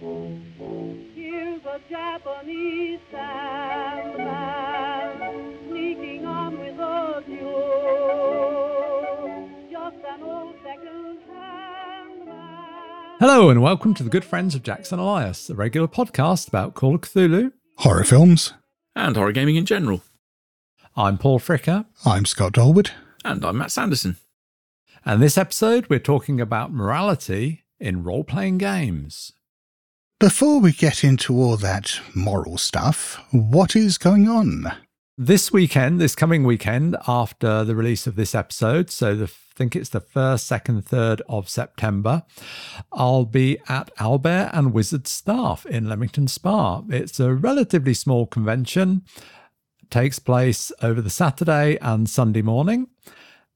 Here's a Japanese sandman sneaking on with a mule. Just an old second-hand. Hello, and welcome to the Good Friends of Jackson Elias, a regular podcast about Call of Cthulhu. Horror films. and horror gaming in general. I'm Paul Fricker, I'm Scott Dorward. And I'm Matt Sanderson. and this episode we're talking about morality in role playing games. Before we get into all that moral stuff, what is going on? This weekend, this coming weekend, after the release of this episode, so the, I think it's the first, second, third of September, I'll be at Albert and Wizard Staff in Leamington Spa. It's a relatively small convention, takes place over the Saturday and Sunday morning,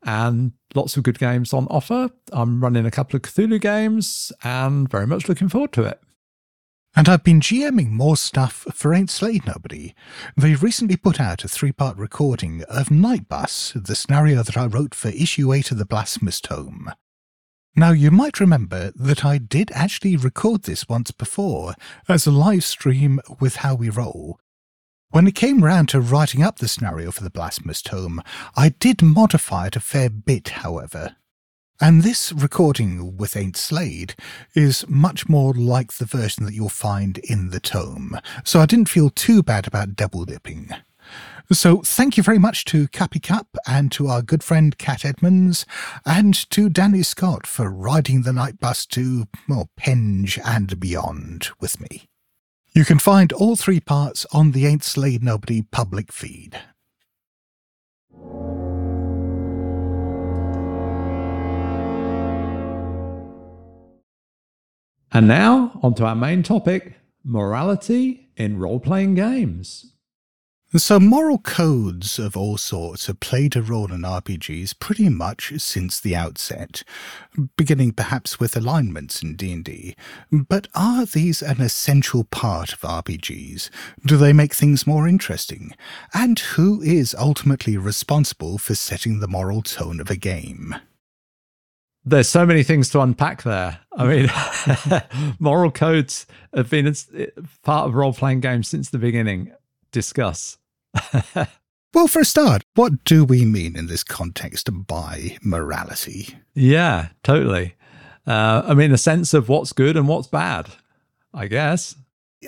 and lots of good games on offer. I'm running a couple of Cthulhu games and very much looking forward to it. And I've been GMing more stuff for Ain't Slayed Nobody. They recently put out a three part recording of Night Bus, the scenario that I wrote for issue 8 of the Blasphemous Tome. Now, you might remember that I did actually record this once before as a live stream with How We Roll. When it came round to writing up the scenario for the Blasphemous Tome, I did modify it a fair bit, however. And this recording with Ain't Slayed is much more like the version that you'll find in the tome, so I didn't feel too bad about double dipping. So thank you very much to Cappy Cup and to our good friend Cat Edmonds and to Danny Scott for riding the night bus to well, Penge and beyond with me. You can find all three parts on the Ain't Slayed Nobody public feed. And now, on to our main topic morality in role playing games. So, moral codes of all sorts have played a role in RPGs pretty much since the outset, beginning perhaps with alignments in D&D. But are these an essential part of RPGs? Do they make things more interesting? And who is ultimately responsible for setting the moral tone of a game? There's so many things to unpack there. I mean, moral codes have been part of role playing games since the beginning. Discuss. Well, for a start, what do we mean in this context by morality? Yeah, totally. Uh, I mean, a sense of what's good and what's bad, I guess.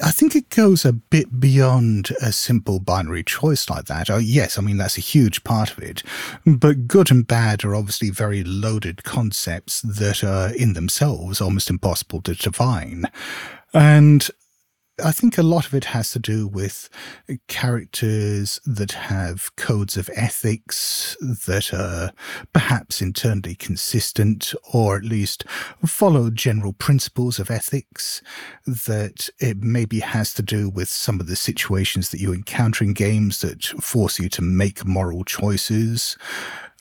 I think it goes a bit beyond a simple binary choice like that. Oh, yes, I mean, that's a huge part of it. But good and bad are obviously very loaded concepts that are in themselves almost impossible to define. And I think a lot of it has to do with characters that have codes of ethics that are perhaps internally consistent or at least follow general principles of ethics that it maybe has to do with some of the situations that you encounter in games that force you to make moral choices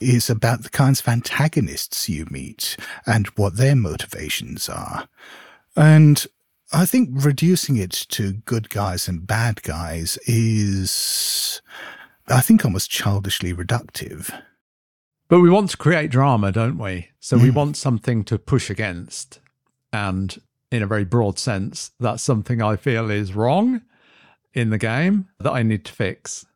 is about the kinds of antagonists you meet and what their motivations are. And I think reducing it to good guys and bad guys is, I think, almost childishly reductive. But we want to create drama, don't we? So we want something to push against. And in a very broad sense, that's something I feel is wrong in the game that I need to fix.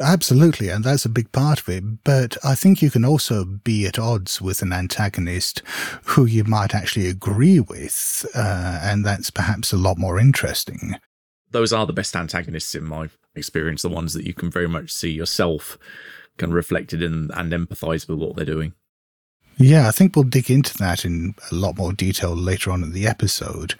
Absolutely, and that's a big part of it. But I think you can also be at odds with an antagonist who you might actually agree with, uh, and that's perhaps a lot more interesting. Those are the best antagonists in my experience, the ones that you can very much see yourself kind of reflected in and empathize with what they're doing. Yeah, I think we'll dig into that in a lot more detail later on in the episode.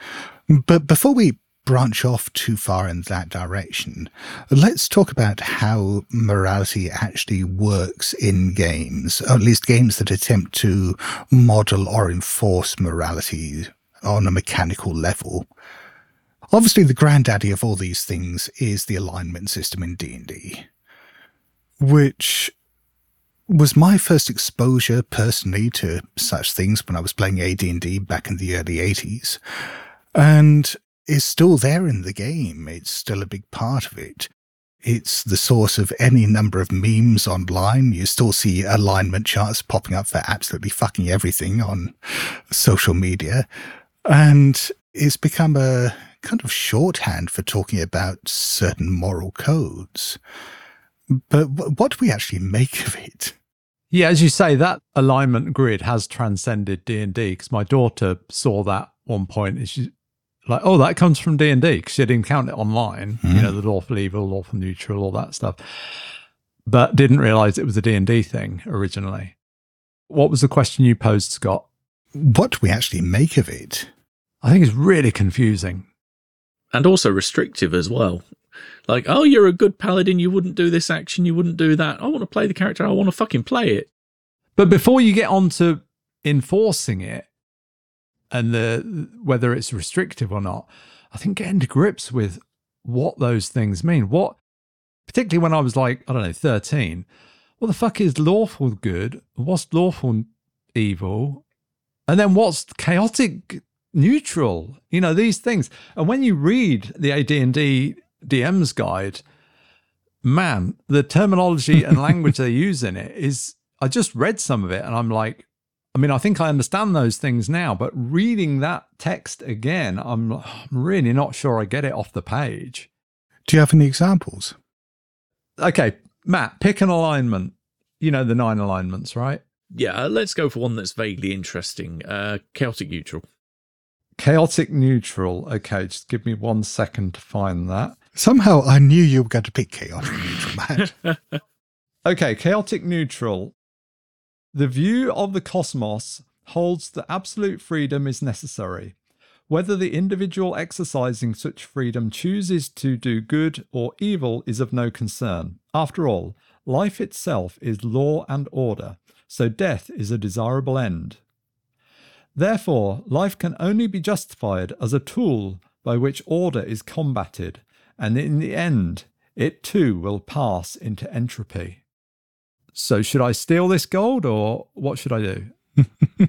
But before we branch off too far in that direction, let's talk about how morality actually works in games, or at least games that attempt to model or enforce morality on a mechanical level. Obviously, the granddaddy of all these things is the alignment system in D&D, which was my first exposure personally to such things when I was playing AD&D back in the early 80s and is still there in the game. It's still a big part of it. It's the source of any number of memes online. You still see alignment charts popping up for absolutely fucking everything on social media. And it's become a kind of shorthand for talking about certain moral codes. But what do we actually make of it? Yeah, as you say, that alignment grid has transcended D and D because my daughter saw that one point she's like, "Oh, that comes from D and D," because you didn't count it online. Mm. You know, the lawful evil, lawful neutral, all that stuff, but didn't realize it was a D and D thing originally. What was the question you posed, Scott? What do we actually make of it? I think it's really confusing and also restrictive as well. Like, oh, you're a good paladin. You wouldn't do this action. You wouldn't do that. I want to play the character. I want to fucking play it. But before you get on to enforcing it and the whether it's restrictive or not, I think getting to grips with what those things mean. What, particularly when I was like, I don't know, 13, what the fuck is lawful good? What's lawful evil? And then what's chaotic neutral? You know, these things. And when you read the AD&D DM's guide, man, the terminology and language they use in it is, I just read some of it and I'm like, I mean, I think I understand those things now, but reading that text again, I'm, I'm really not sure I get it off the page. Do you have any examples? Okay, Matt, pick an alignment. You know the nine alignments, right? Yeah, uh, let's go for one that's vaguely interesting. Uh, chaotic neutral. Chaotic neutral. Okay, just give me one second to find that. Somehow I knew you were going to pick chaotic neutral, Matt. okay, chaotic neutral. The view of the cosmos holds that absolute freedom is necessary. Whether the individual exercising such freedom chooses to do good or evil is of no concern. After all, life itself is law and order, so death is a desirable end. Therefore, life can only be justified as a tool by which order is combated, and in the end, it too will pass into entropy. So, should I steal this gold or what should I do?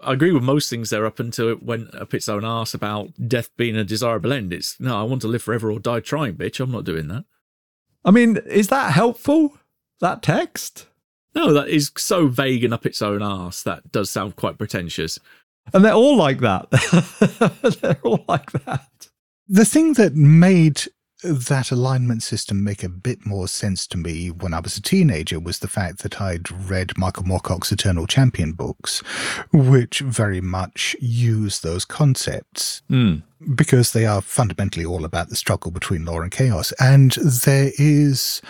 I agree with most things there up until it went up its own arse about death being a desirable end. It's no, I want to live forever or die trying, bitch. I'm not doing that. I mean, is that helpful? That text? No, that is so vague and up its own arse. That does sound quite pretentious. And they're all like that. they're all like that. The thing that made that alignment system make a bit more sense to me when I was a teenager was the fact that I'd read Michael Moorcock's Eternal Champion books, which very much use those concepts. Mm. Because they are fundamentally all about the struggle between law and chaos. And there is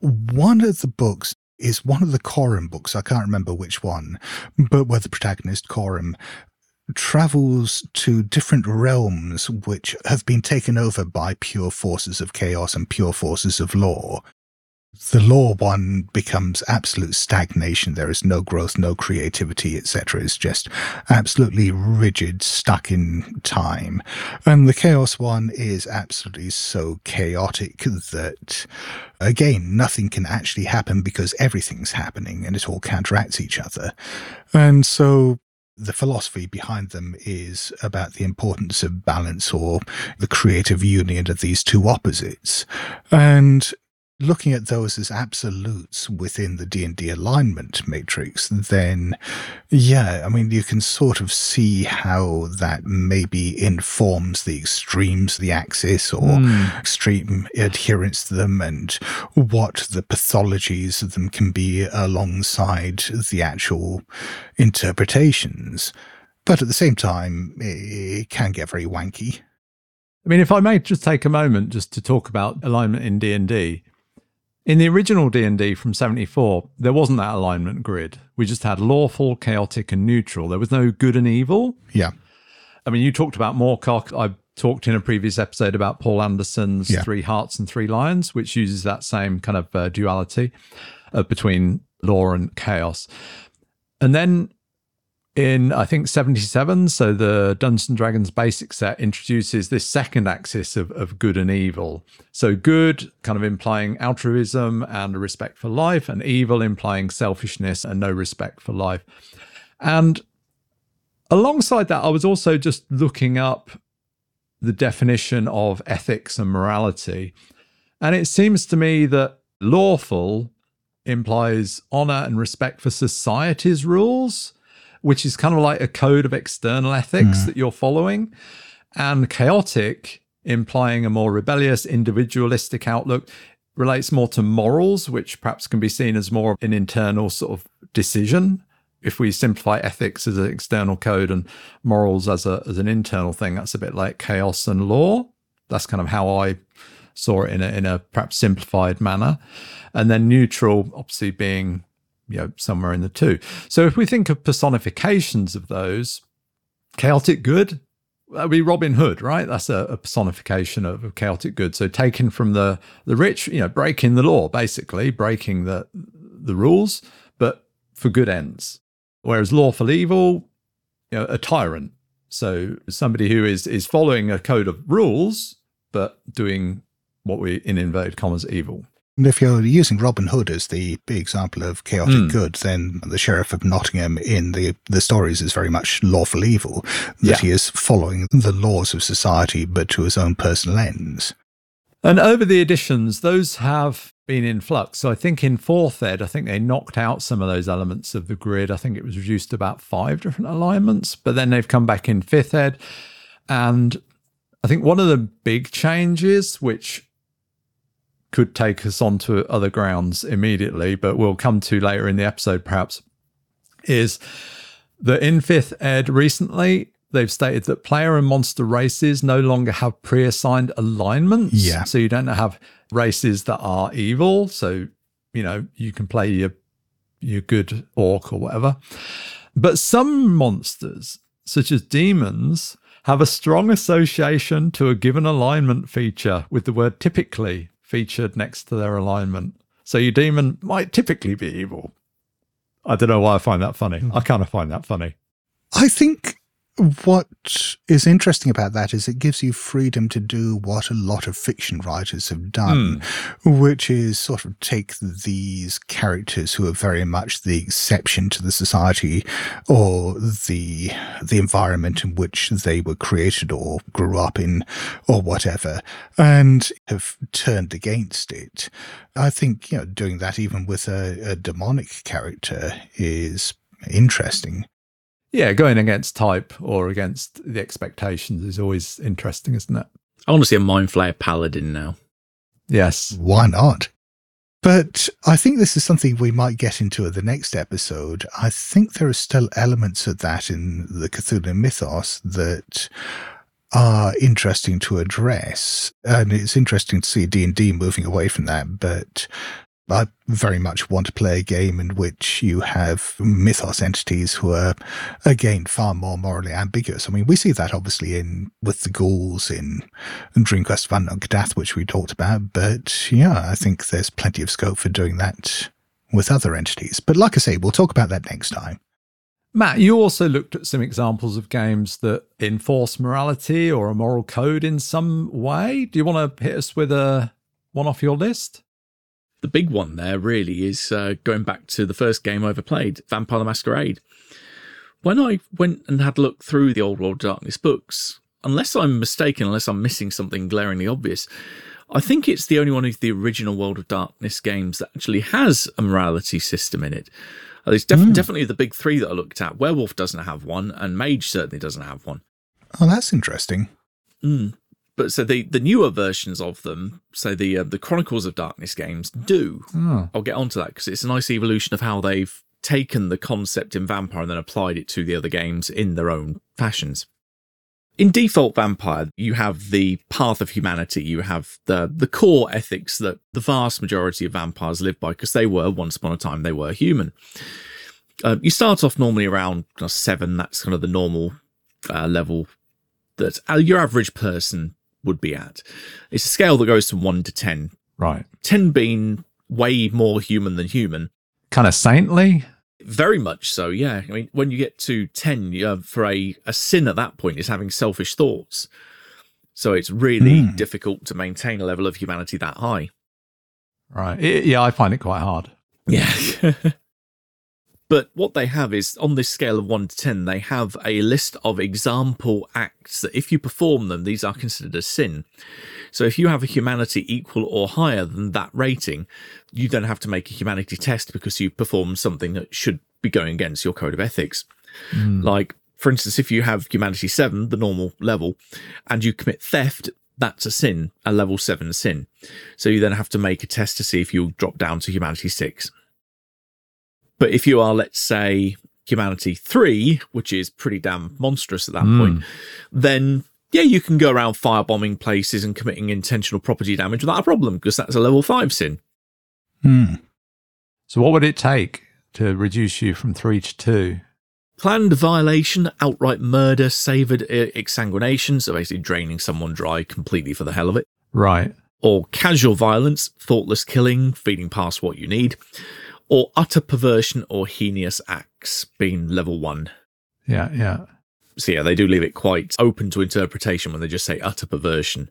one of the books is one of the Corum books. I can't remember which one, but where the protagonist, Corum, travels to different realms which have been taken over by pure forces of chaos and pure forces of law the law one becomes absolute stagnation. There is no growth, no creativity, etc. It's just absolutely rigid, stuck in time. And the chaos one is absolutely so chaotic that, again, nothing can actually happen because everything's happening and it all counteracts each other. And so the philosophy behind them is about the importance of balance or the creative union of these two opposites. And looking at those as absolutes within the D&D alignment matrix, then yeah, I mean, you can sort of see how that maybe informs the extremes, the axis or mm. extreme adherence to them and what the pathologies of them can be alongside the actual interpretations. But at the same time, it can get very wanky. I mean, if I may just take a moment just to talk about alignment in D&D, in the original D&D from 74, there wasn't that alignment grid. We just had lawful, chaotic and neutral. There was no good and evil. Yeah. I mean, you talked about Moorcock. I talked in a previous episode about Poul Anderson's yeah. Three Hearts and Three Lions, which uses that same kind of uh, duality uh, between law and chaos. And then in I think 77. So the Dungeons and Dragons basic set introduces this second axis of, of good and evil. So good kind of implying altruism and a respect for life, and evil implying selfishness and no respect for life. And alongside that, I was also just looking up the definition of ethics and morality. And it seems to me that lawful implies honor and respect for society's rules which is kind of like a code of external ethics mm. that you're following. And chaotic, implying a more rebellious, individualistic outlook, relates more to morals, which perhaps can be seen as more of an internal sort of decision. If we simplify ethics as an external code and morals as a as an internal thing, that's a bit like chaos and law. That's kind of how I saw it in a in a perhaps simplified manner. And then neutral, obviously being you know somewhere in the two. So if we think of personifications of those, chaotic good that would be Robin Hood, right? That's a, a personification of, of, chaotic good. So taken from the the rich, you know, breaking the law, basically breaking the the rules, but for good ends. Whereas lawful evil, you know, a tyrant. So somebody who is is following a code of rules, but doing what we in inverted commas evil. And if you're using Robin Hood as the big example of chaotic mm. good, then the Sheriff of Nottingham in the, the stories is very much lawful evil, that yeah. he is following the laws of society, but to his own personal ends. And over the editions, those have been in flux. So I think in fourth ed, I think they knocked out some of those elements of the grid. I think it was reduced to about five different alignments, but then they've come back in fifth ed. And I think one of the big changes, which could take us onto other grounds immediately, but we'll come to later in the episode perhaps, is that in fifth ed recently, they've stated that player and monster races no longer have pre assigned alignments. Yeah. So you don't have races that are evil. So, you know, you can play your your good orc or whatever. But some monsters, such as demons, have a strong association to a given alignment feature with the word typically featured next to their alignment. So your demon might typically be evil. I don't know why I find that funny. Hmm. I kind of find that funny. I think what is interesting about that is it gives you freedom to do what a lot of fiction writers have done, mm. which is sort of take these characters who are very much the exception to the society or the the environment in which they were created or grew up in or whatever, and have turned against it. I think you know doing that even with a, a demonic character is interesting. Yeah, going against type or against the expectations is always interesting, isn't it? I want to see a Mind Flayer Paladin now. Yes. Why not? But I think this is something we might get into at the next episode. I think there are still elements of that in the Cthulhu mythos that are interesting to address. And it's interesting to see D&D moving away from that, but I very much want to play a game in which you have mythos entities who are, again, far more morally ambiguous. I mean, we see that obviously in with the ghouls in, in Dream Quest Kadath, which we talked about. But yeah, I think there's plenty of scope for doing that with other entities. But like I say, we'll talk about that next time. Matt, you also looked at some examples of games that enforce morality or a moral code in some way. Do you want to hit us with a one off your list? The big one there really is uh, going back to the first game I ever played, Vampire the Masquerade. When I went and had a look through the Old World of Darkness books, unless I'm mistaken, unless I'm missing something glaringly obvious, I think it's the only one of the original World of Darkness games that actually has a morality system in it. Uh, it's def- mm. definitely the big three that I looked at. Werewolf doesn't have one, and Mage certainly doesn't have one. Oh, that's interesting. Mm but so the the newer versions of them, so the uh, the Chronicles of Darkness games do. Oh. I'll get onto that because it's a nice evolution of how they've taken the concept in Vampire and then applied it to the other games in their own fashions. In default Vampire, you have the path of humanity. You have the the core ethics that the vast majority of vampires live by because they were once upon a time they were human. Uh, you start off normally around seven. That's kind of the normal uh, level that uh, your average person would be at. It's a scale that goes from one to 10. Right. 10 being way more human than human. Kind of saintly? Very much so, yeah. I mean, when you get to 10, uh, for a, a sin at that point is having selfish thoughts. So it's really mm. difficult to maintain a level of humanity that high. Right. It, yeah, I find it quite hard. Yeah. But what they have is on this scale of 1 to 10, they have a list of example acts that if you perform them, these are considered a sin. So if you have a humanity equal or higher than that rating, you then have to make a humanity test because you performed something that should be going against your code of ethics. Mm. Like For instance, if you have humanity seven, the normal level, and you commit theft, that's a sin, a level seven sin. So you then have to make a test to see if you'll drop down to humanity six. But if you are, let's say, humanity three, which is pretty damn monstrous at that Mm. point, then yeah, you can go around firebombing places and committing intentional property damage without a problem because that's a level five sin. Hmm. So, what would it take to reduce you from three to two? Planned violation, outright murder, savoured uh, exsanguination, so basically draining someone dry completely for the hell of it, Right. or casual violence, thoughtless killing, feeding past what you need, or utter perversion or heinous acts, being level one. Yeah. Yeah. So yeah, they do leave it quite open to interpretation when they just say utter perversion.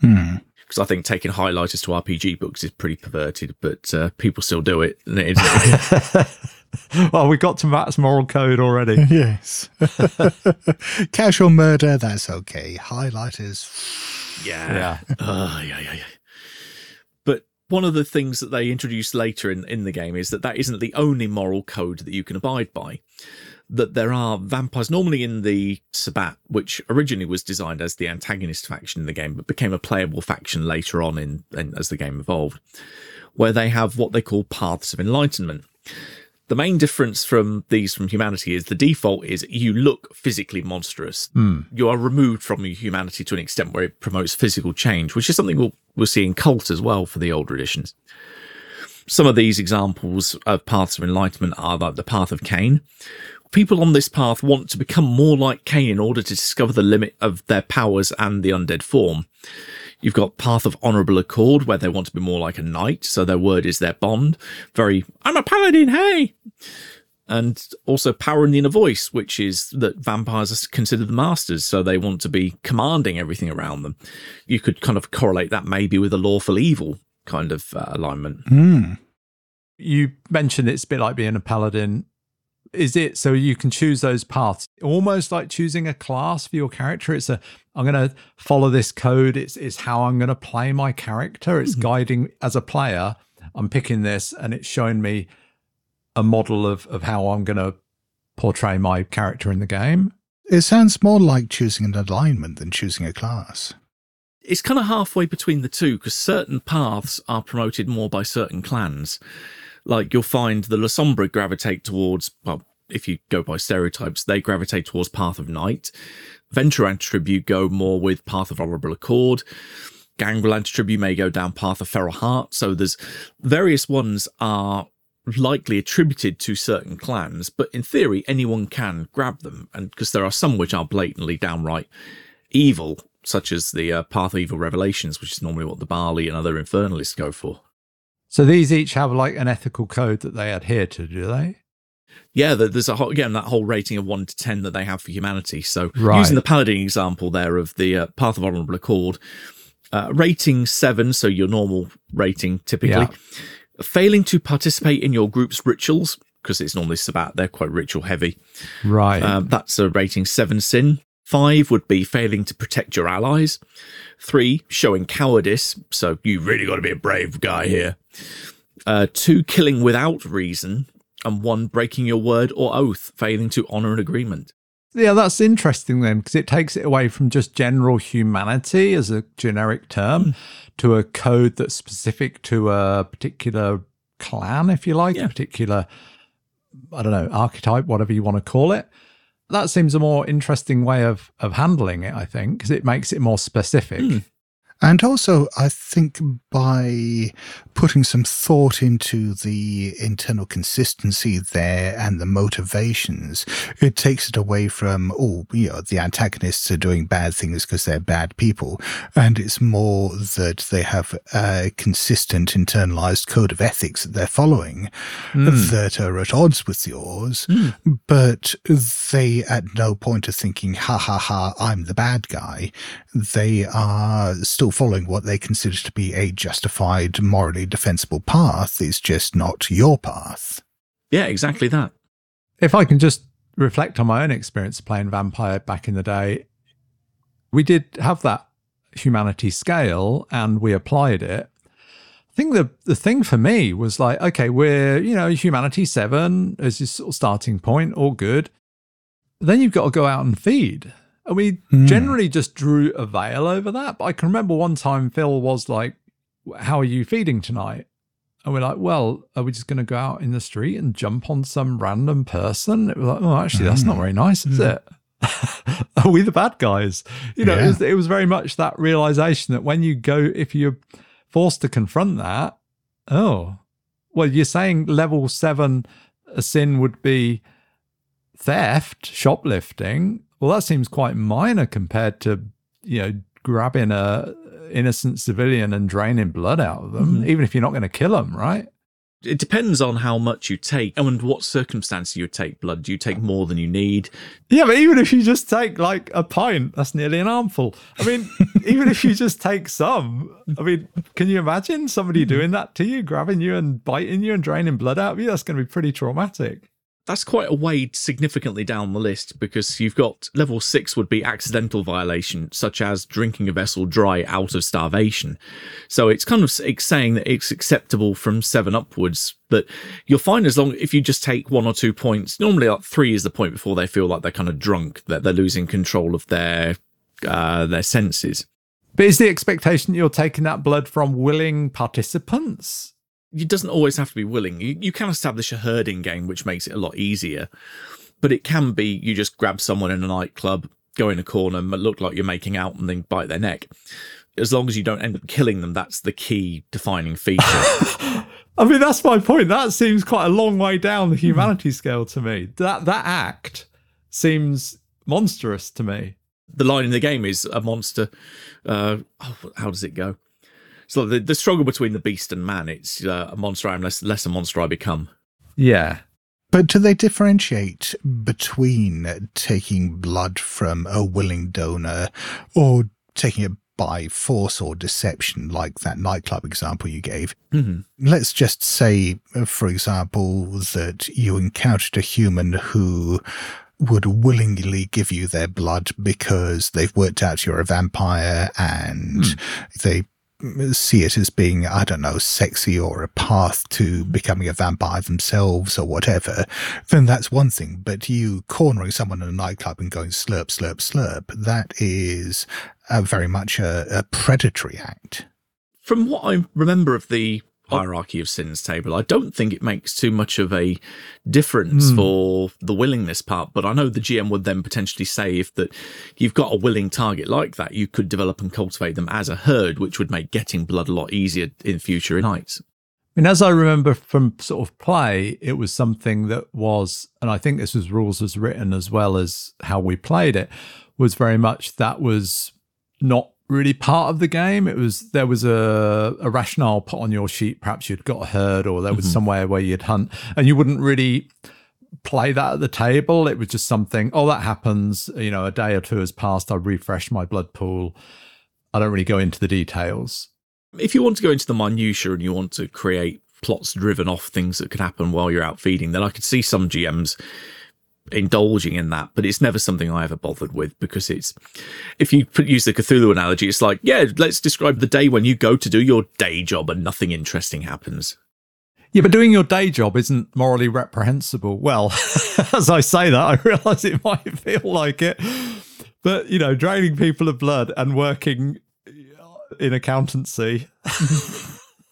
Hmm. Because I think taking highlighters to RPG books is pretty perverted, but uh, people still do it. And it is- well, we got to Matt's moral code already. Yes. Casual murder, that's okay. Highlighters. yeah. Yeah. Uh, yeah, yeah, yeah. One of the things that they introduce later in, in the game is that that isn't the only moral code that you can abide by. That there are vampires, normally in the Sabbat, which originally was designed as the antagonist faction in the game, but became a playable faction later on in, in as the game evolved, where they have what they call paths of enlightenment. The main difference from these from humanity is the default is you look physically monstrous. Hmm. You are removed from your humanity to an extent where it promotes physical change, which is something we'll, we'll see in Kult as well for the older editions. Some of these examples of paths of enlightenment are like the path of Cain. People on this path want to become more like Cain in order to discover the limit of their powers and the undead form. You've got Path of Honourable Accord, where they want to be more like a knight, so their word is their bond. Very, I'm a paladin, hey! And also Power in the Inner Voice, which is that vampires are considered the masters, so they want to be commanding everything around them. You could kind of correlate that maybe with a lawful evil kind of uh, alignment. Hmm. You mentioned it's a bit like being a paladin. Is it so you can choose those paths, almost like choosing a class for your character? It's a I'm going to follow this code. It's it's how I'm going to play my character. It's mm-hmm. guiding as a player. I'm picking this, and it's showing me a model of of how I'm going to portray my character in the game. It sounds more like choosing an alignment than choosing a class. it's kind of halfway between the two because certain paths are promoted more by certain clans. Like you'll find the Lasombra gravitate towards, well, if you go by stereotypes, they gravitate towards Path of Night. Ventrue Antitribu go more with Path of Honorable Accord. Gangrel Antitribu may go down Path of Feral Heart. So there's various ones are likely attributed to certain clans, but in theory, anyone can grab them. And because there are some which are blatantly downright evil, such as the uh, Path of Evil Revelations, which is normally what the Baali and other Infernalists go for. So these each have like an ethical code that they adhere to, do they? Yeah, there's a whole, again that whole rating of one to ten that they have for humanity. So Right. using the Paladin example there of the uh, Path of Honorable Accord, uh, rating seven, so your normal rating typically, Yeah. failing to participate in your group's rituals because it's normally Sabbat, they're quite ritual heavy. Right. Um, that's a rating seven sin. Five would be failing to protect your allies. Three, showing cowardice. So you really got to be a brave guy here. Uh, two, killing without reason. And one, breaking your word or oath, failing to honor an agreement. Yeah, that's interesting then, because it takes it away from just general humanity as a generic term Hmm. to a code that's specific to a particular clan, if you like, Yeah. a particular, I don't know, archetype, whatever you want to call it. That seems a more interesting way of of handling it, I think, because it makes it more specific. Hmm. And also, I think by putting some thought into the internal consistency there and the motivations, it takes it away from, oh, you know, the antagonists are doing bad things because they're bad people. And it's more that they have a consistent internalized code of ethics that they're following mm. that are at odds with yours, hmm. but they at no point are thinking, ha ha ha, I'm the bad guy. They are still following what they consider to be a justified, morally defensible path. It's just not your path. Yeah, exactly that. if I can just reflect on my own experience playing Vampire back in the day, we did have that humanity scale and we applied it. I think the the thing for me was like, okay, we're you know humanity seven as your sort of starting point, all good. then you've got to go out and feed. And we hmm. generally just drew a veil over that. But I can remember one time Phil was like, How are you feeding tonight? And we're like, Well, are we just going to go out in the street and jump on some random person? It was like, Oh, actually, that's not ah. very nice, is hmm. it? are we the bad guys? You know, it, was, it was very much that realization that when you go, if you're forced to confront that, oh, well, you're saying level seven a sin would be theft, shoplifting. Well, that seems quite minor compared to you know grabbing a innocent civilian and draining blood out of them, mm-hmm. even if you're not going to kill them, right? It depends on how much you take and what circumstances you take blood. Do you take more than you need? Yeah, but even if you just take like a pint, that's nearly an armful. I mean, even if you just take some, I mean, can you imagine somebody mm-hmm. doing that to you, grabbing you and biting you and draining blood out of you? That's going to be pretty traumatic. That's quite a way significantly down the list because you've got level six would be accidental violation, such as drinking a vessel dry out of starvation. So it's kind of saying that it's acceptable from seven upwards, but you'll find as long if you just take one or two points, normally like three is the point before they feel like they're kind of drunk, that they're losing control of their uh, their senses. But is the expectation you're taking that blood from willing participants? It doesn't always have to be willing. You, you can establish a herding game, which makes it a lot easier. But it can be you just grab someone in a nightclub, go in a corner, and look like you're making out, and then bite their neck. As long as you don't end up killing them, that's the key defining feature. I mean, that's my point. That seems quite a long way down the humanity scale to me. That that act seems monstrous to me. the line in the game is a monster. Uh, oh, how does it go? So the, the struggle between the beast and man. It's uh, a monster I am, less, less a monster I become. Yeah. But do they differentiate between taking blood from a willing donor or taking it by force or deception, like that nightclub example you gave? Mhm. Let's just say, uh, for example, that you encountered a human who would willingly give you their blood because they've worked out you're a vampire and they see it as being, I don't know, sexy or a path to becoming a vampire themselves or whatever, then that's one thing. But you cornering someone in a nightclub and going slurp, slurp, slurp, that is uh, very much a, a predatory act. From what I remember of the Oh. hierarchy of sins table, I don't think it makes too much of a difference hmm. for the willingness part. But I know the GM would then potentially say if that you've got a willing target like that, you could develop and cultivate them as a herd, which would make getting blood a lot easier in future nights. I mean, as I remember from sort of play, it was something that was, and I think this was rules as written as well as how we played it, was very much that was not really part of the game. It was there was a, a rationale put on your sheet. Perhaps you'd got a herd, or there was mm-hmm. somewhere where you'd hunt, and you wouldn't really play that at the table. It was just something. Oh, that happens. You know, a day or two has passed. I refresh my blood pool. I don't really go into the details. if you want to go into the minutiae and you want to create plots driven off things that could happen while you're out feeding, then I could see some GMs indulging in that, but it's never something I ever bothered with because it's if you put, use the Cthulhu analogy, it's like, yeah, let's describe the day when you go to do your day job and nothing interesting happens. Yeah, but doing your day job isn't morally reprehensible. Well, as I say that, I realise it might feel like it. But, you know, draining people of blood and working in accountancy.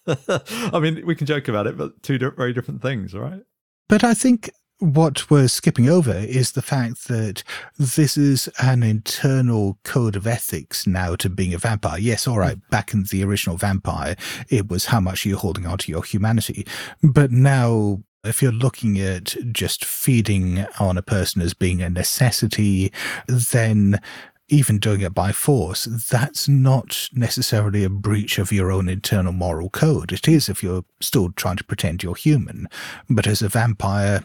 I mean, we can joke about it, but two very different things, right? But I think what we're skipping over is the fact that this is an internal code of ethics now to being a vampire. Yes, all right, mm. back in the original vampire, it was how much you're holding on to your humanity. But now, if you're looking at just feeding on a person as being a necessity, then even doing it by force, that's not necessarily a breach of your own internal moral code. It is if you're still trying to pretend you're human. But as a vampire,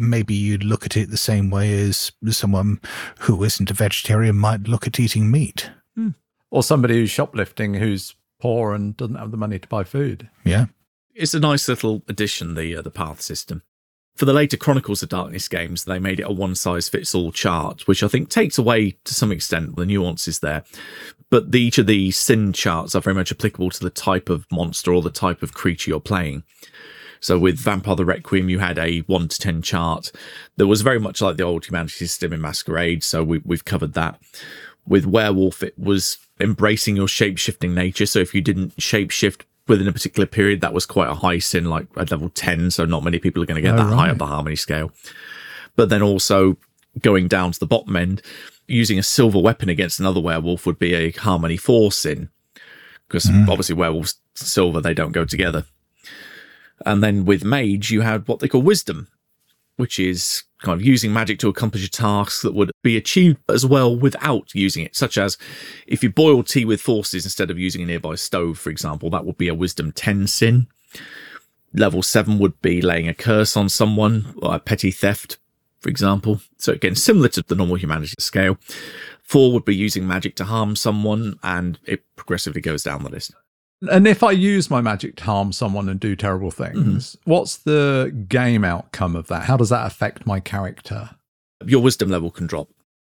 maybe you'd look at it the same way as someone who isn't a vegetarian might look at eating meat. Or somebody who's shoplifting who's poor and doesn't have the money to buy food. Yeah. It's a nice little addition, the uh, the path system. For the later Chronicles of Darkness games, they made it a one size fits all chart, which I think takes away to some extent the nuances there. But the, each of the sin charts are very much applicable to the type of monster or the type of creature you're playing. So with Vampire the Requiem, you had a one to ten chart that was very much like the old humanity system in Masquerade. So we, we've covered that. With Werewolf, it was embracing your shape shifting nature. So if you didn't shape shift within a particular period, that was quite a high sin, like at level 10. So not many people are going to get Oh, that high right. up the harmony scale. But then also going down to the bottom end, using a silver weapon against another werewolf would be a harmony 4 sin. Because mm-hmm. obviously werewolves, silver, they don't go together. And then with mage, you had what they call wisdom, which is kind of using magic to accomplish a task that would be achieved as well without using it, such as if you boil tea with forces instead of using a nearby stove, for example, that would be a wisdom 10 sin. Level 7 would be laying a curse on someone, or a petty theft, for example. So again, similar to the normal humanity scale. 4 would be using magic to harm someone, and it progressively goes down the list. And if I use my magic to harm someone and do terrible things, mm-hmm. what's the game outcome of that? How does that affect my character? Your wisdom level can drop.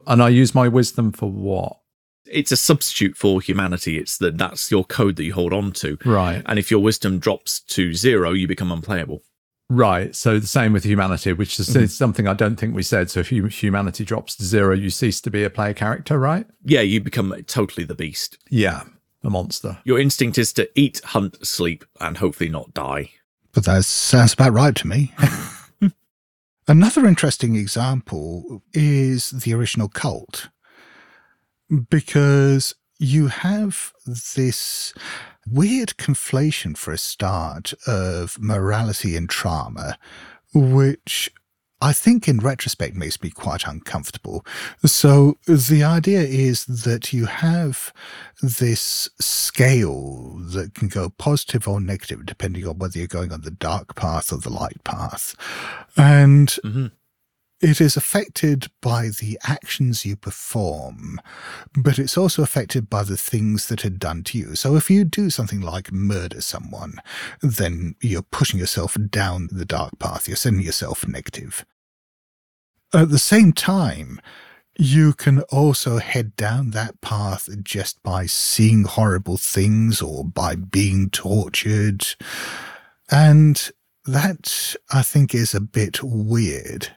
And I use my wisdom for what? It's a substitute for humanity. It's that that's your code that you hold on to. Right. And if your wisdom drops to zero, you become unplayable. Right. So the same with humanity, which is mm-hmm. is something I don't think we said. So if humanity drops to zero, you cease to be a player character, right? Yeah, you become totally the beast. Yeah. A monster. Your instinct is to eat, hunt, sleep, and hopefully not die. But that sounds about right to me. Another interesting example is the original Kult, because you have this weird conflation for a start of morality and trauma, which I think in retrospect makes me quite uncomfortable. So the idea is that you have this scale that can go positive or negative depending on whether you're going on the dark path or the light path. And Mhm. It is affected by the actions you perform, but it's also affected by the things that are done to you. So if you do something like murder someone, then you're pushing yourself down the dark path. You're sending yourself negative. At the same time, you can also head down that path just by seeing horrible things or by being tortured. And that, I think, is a bit weird.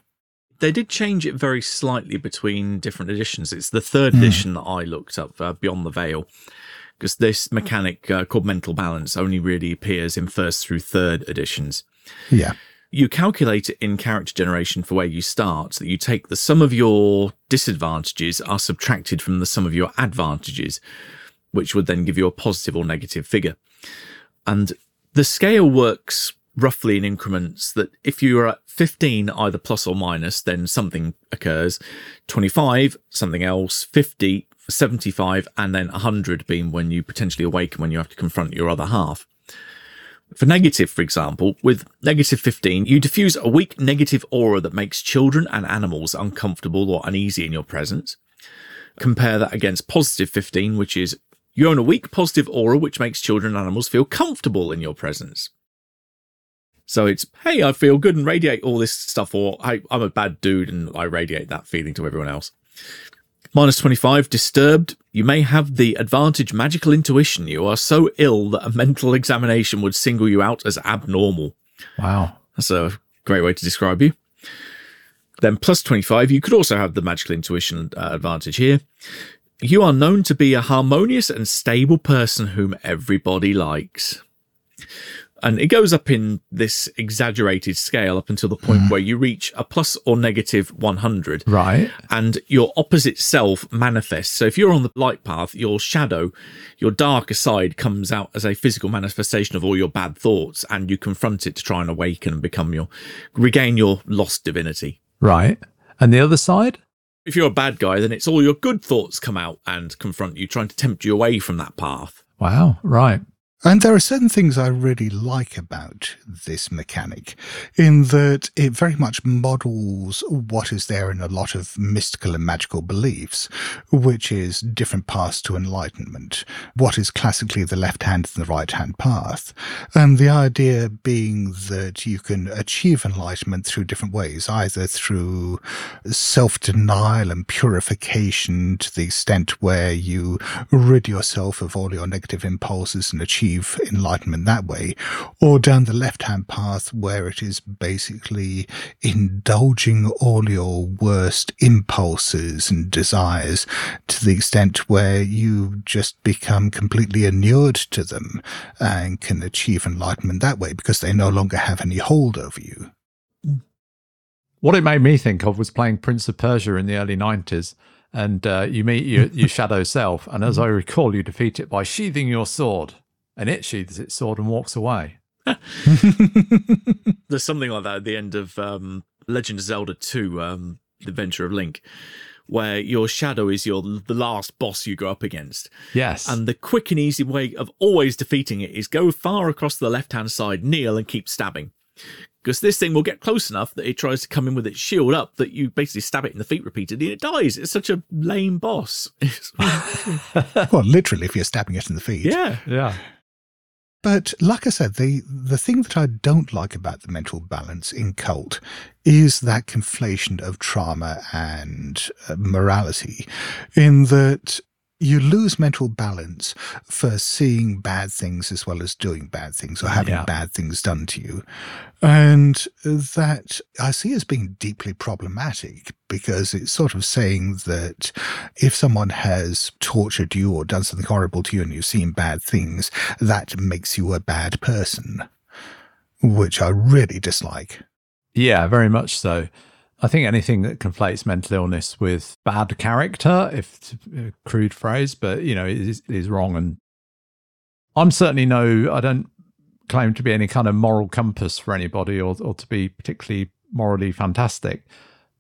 They did change it very slightly between different editions. It's the third edition that I looked up, uh, Beyond the Veil, because this mechanic uh, called mental balance only really appears in first through third editions. Yeah. You calculate it in character generation for where you start, that you take the sum of your disadvantages are subtracted from the sum of your advantages, which would then give you a positive or negative figure. And the scale works roughly in increments that if you are at 15, either plus or minus, then something occurs. 25, something else. 50, 75, and then 100 being when you potentially awaken when you have to confront your other half. For negative, for example, with negative 15, you diffuse a weak negative aura that makes children and animals uncomfortable or uneasy in your presence. Compare that against positive 15, which is you own a weak positive aura which makes children and animals feel comfortable in your presence. So it's, hey, I feel good and radiate all this stuff, or hey, I'm a bad dude and I radiate that feeling to everyone else. Minus 25, disturbed. You may have the advantage magical intuition. You are so ill that a mental examination would single you out as abnormal. Wow. That's a great way to describe you. Then plus 25, you could also have the magical intuition uh, advantage here. You are known to be a harmonious and stable person whom everybody likes. And it goes up in this exaggerated scale up until the point mm. where you reach a plus or negative 100 Right. and your opposite self manifests. So if you're on the light path, your shadow, your darker side comes out as a physical manifestation of all your bad thoughts and you confront it to try and awaken and become your, regain your lost divinity. Right. And the other side? If you're a bad guy, then it's all your good thoughts come out and confront you, trying to tempt you away from that path. Wow. Right. And there are certain things I really like about this mechanic, in that it very much models what is there in a lot of mystical and magical beliefs, which is different paths to enlightenment, what is classically the left hand and the right hand path. And the idea being that you can achieve enlightenment through different ways, either through self denial and purification to the extent where you rid yourself of all your negative impulses and achieve achieve enlightenment that way, or down the left hand path where it is basically indulging all your worst impulses and desires to the extent where you just become completely inured to them and can achieve enlightenment that way because they no longer have any hold over you. What it made me think of was playing Prince of Persia in the early 90s. And uh, you meet your, your shadow self. And as I recall, you defeat it by sheathing your sword. And it sheathes its sword and walks away. There's something like that at the end of um, Legend of Zelda 2, um, The Adventure of Link, where your shadow is your the last boss you go up against. Yes. And the quick and easy way of always defeating it is go far across the left hand side, kneel, and keep stabbing because this thing will get close enough that it tries to come in with its shield up that you basically stab it in the feet repeatedly and it dies. It's such a lame boss. well, literally, if you're stabbing it in the feet. Yeah. Yeah. But like I said, the, the thing that I don't like about the mental balance in Kult is that conflation of trauma and uh, morality, in that you lose mental balance for seeing bad things as well as doing bad things or mm, having yeah. bad things done to you. And that I see as being deeply problematic because it's sort of saying that if someone has tortured you or done something horrible to you and you've seen bad things, that makes you a bad person, which I really dislike. Yeah, very much so. I think anything that conflates mental illness with bad character, if a crude phrase, but you know, is, is wrong. And I'm certainly no, I don't claim to be any kind of moral compass for anybody or, or to be particularly morally fantastic.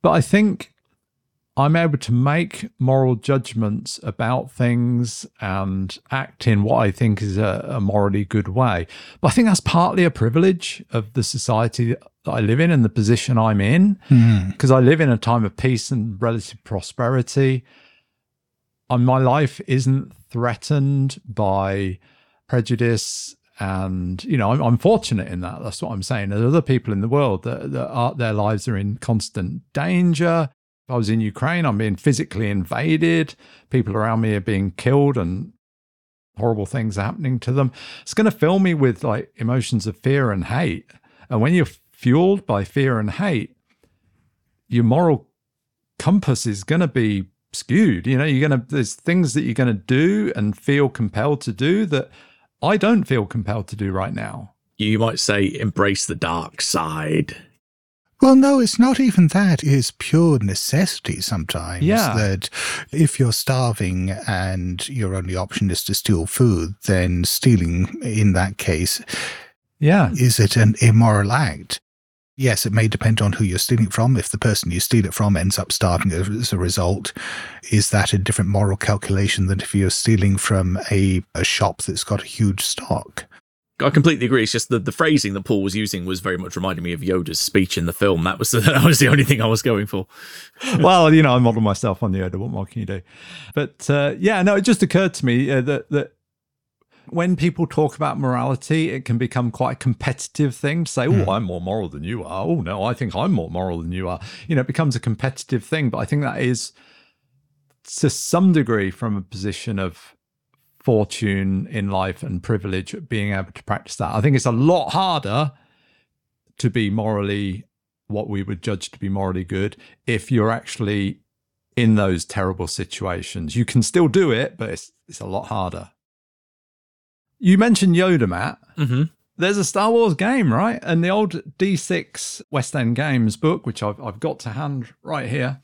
But I think I'm able to make moral judgments about things and act in what I think is a, a morally good way. But I think that's partly a privilege of the society I live in and the position I'm in, because mm. I live in a time of peace and relative prosperity. And my life isn't threatened by prejudice. And, you know, I'm, I'm, fortunate in that. That's what I'm saying. There's other people in the world that, that are, their lives are in constant danger. If I was in Ukraine, I'm being physically invaded. People around me are being killed and horrible things are happening to them. It's going to fill me with like emotions of fear and hate. And when you're fueled by fear and hate, your moral compass is going to be skewed. You know, you're going to, there's things that you're going to do and feel compelled to do that I don't feel compelled to do right now. You might say embrace the dark side. Well, no, it's not even that. It's pure necessity sometimes. Yeah. That if you're starving and your only option is to steal food, then stealing in that case, yeah, is it an immoral act? Yes, it may depend on who you're stealing it from. If the person you steal it from ends up starving as a result, is that a different moral calculation than if you're stealing from a, a shop that's got a huge stock? I completely agree. It's just the, the phrasing that Paul was using was very much reminding me of Yoda's speech in the film. That was the, that was the only thing I was going for. well, you know, I model myself on Yoda. What more can you do? But uh, yeah, no, it just occurred to me uh, that that when people talk about morality, it can become quite a competitive thing to say, oh, mm. I'm more moral than you are. Oh, no, I think I'm more moral than you are. You know, it becomes a competitive thing. But I think that is to some degree from a position of fortune in life and privilege, being able to practice that. I think it's a lot harder to be morally what we would judge to be morally good if you're actually in those terrible situations. You can still do it, but it's, it's a lot harder. You mentioned Yoda, Matt. Mm-hmm. There's a Star Wars game, right? And the old D6 West End Games book, which I've, I've got to hand right here,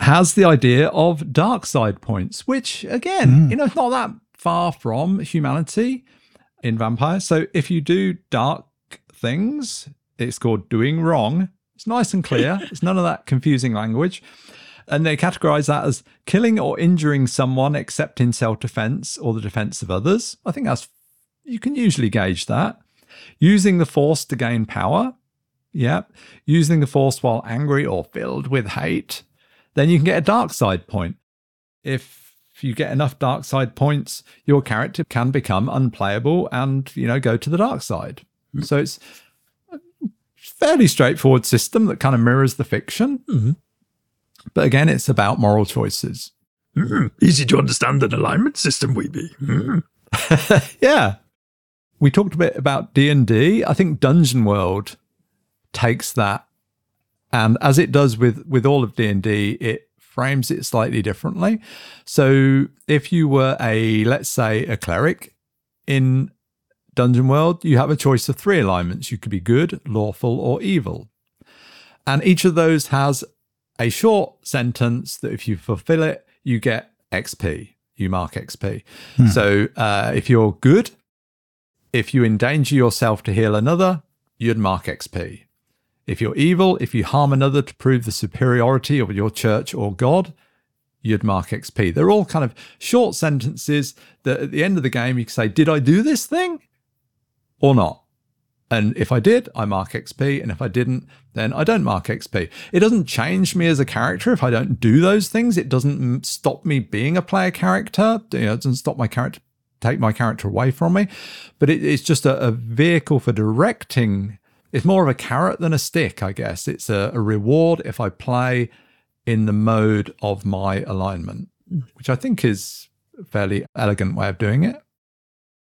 has the idea of dark side points, which, again, mm. you know, it's not that far from humanity in vampires. So if you do dark things, it's called doing wrong. It's nice and clear. it's none of that confusing language and they categorize that as killing or injuring someone except in self defense or the defense of others. I think that's, you can usually gauge that. Using the force to gain power. Yeah. Using the force while angry or filled with hate. Then you can get a dark side point. If you get enough dark side points, your character can become unplayable and, you know, go to the dark side. Mm-hmm. So it's a fairly straightforward system that kind of mirrors the fiction. Mm-hmm. But again, it's about moral choices. Mm, easy to understand an alignment system, Weeby. Mm. yeah. we talked a bit about D&D. I think Dungeon World takes that and as it does with with all of D&D, it frames it slightly differently. So if you were a let's say a cleric in Dungeon World, you have a choice of three alignments. You could be good, lawful, or evil. And each of those has a short sentence that if you fulfill it, you get XP. You mark XP. Hmm. So uh, if you're good, if you endanger yourself to heal another, you'd mark XP. If you're evil, if you harm another to prove the superiority of your church or God, you'd mark XP. They're all kind of short sentences that at the end of the game you can say, Did I do this thing or not? And if I did, I mark XP. And if I didn't, then I don't mark XP. It doesn't change me as a character if I don't do those things. It doesn't stop me being a player character. You know, it doesn't stop my character, take my character away from me. But it, it's just a, a, vehicle for directing. It's more of a carrot than a stick, I guess. It's a, a reward if I play in the mode of my alignment, hmm. which I think is a fairly elegant way of doing it.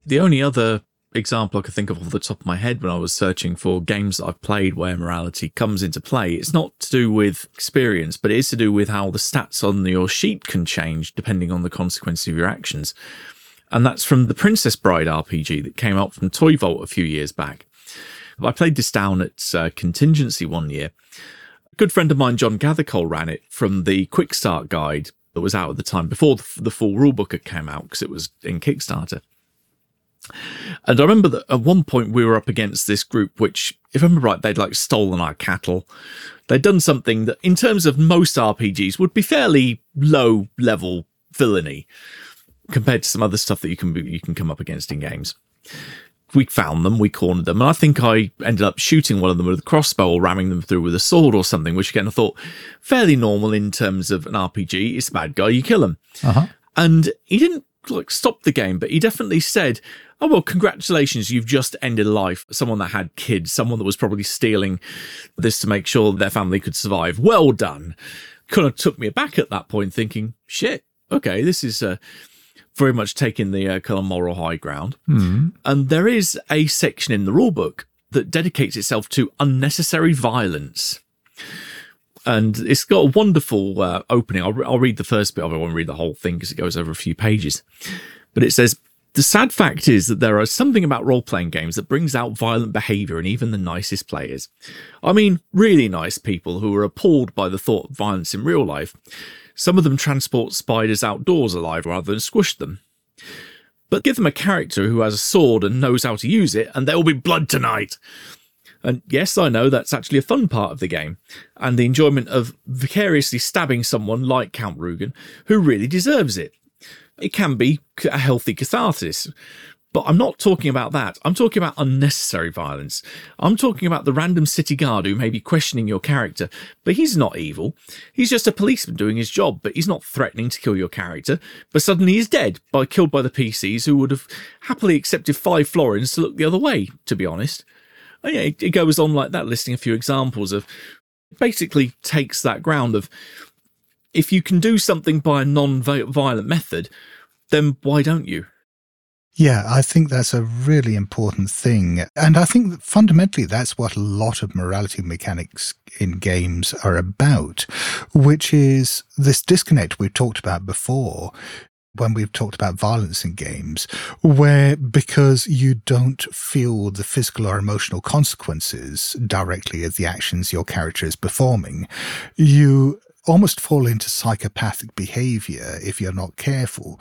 The only other example I could think of off the top of my head when I was searching for games that I've played where morality comes into play. It's not to do with experience, but it is to do with how the stats on your sheet can change depending on the consequences of your actions. And that's from the Princess Bride RPG that came out from Toy Vault a few years back. I played this down at uh, Contingency one year. A good friend of mine, John Gathercole, ran it from the Quick Start guide that was out at the time before the, the full rulebook came out because it was in Kickstarter. And I remember that at one point we were up against this group, which, if I remember right, they'd like stolen our cattle. They'd done something that, in terms of most RPGs, would be fairly low level villainy compared to some other stuff that you can you can come up against in games. We found them, we cornered them, and I think I ended up shooting one of them with a crossbow or ramming them through with a sword or something, which again I thought fairly normal in terms of an RPG. It's a bad guy, you kill him. Uh-huh. And he didn't like stop the game, but he definitely said, oh well congratulations you've just ended life. Someone that had kids someone that was probably stealing this to make sure their family could survive. Well done. Kind of took me aback at that point thinking shit okay this is uh, very much taking the uh, kind of moral high ground. Mm. and there is a section in the rulebook that dedicates itself to unnecessary violence and it's got a wonderful uh, opening. I'll, I'll, read the first bit of it. I won't read the whole thing because it goes over a few pages. But it says the sad fact is that there are something about role playing games that brings out violent behavior in even the nicest players. I mean, really nice people who are appalled by the thought of violence in real life. Some of them transport spiders outdoors alive rather than squish them. But give them a character who has a sword and knows how to use it, and there will be blood tonight. And yes, I know that's actually a fun part of the game, and the enjoyment of vicariously stabbing someone like Count Rugen, who really deserves it. It can be a healthy catharsis. But I'm not talking about that. I'm talking about unnecessary violence. I'm talking about the random city guard who may be questioning your character, but he's not evil. He's just a policeman doing his job, but he's not threatening to kill your character. But suddenly he's dead by killed by the PCs who would have happily accepted five florins to look the other way, to be honest. And yeah, it goes on like that, listing a few examples of basically takes that ground of if you can do something by a non-violent method, then why don't you? Yeah, I think that's a really important thing. And I think that fundamentally that's what a lot of morality mechanics in games are about, which is this disconnect we've talked about before when we've talked about violence in games, where because you don't feel the physical or emotional consequences directly of the actions your character is performing, you almost fall into psychopathic behavior if you're not careful.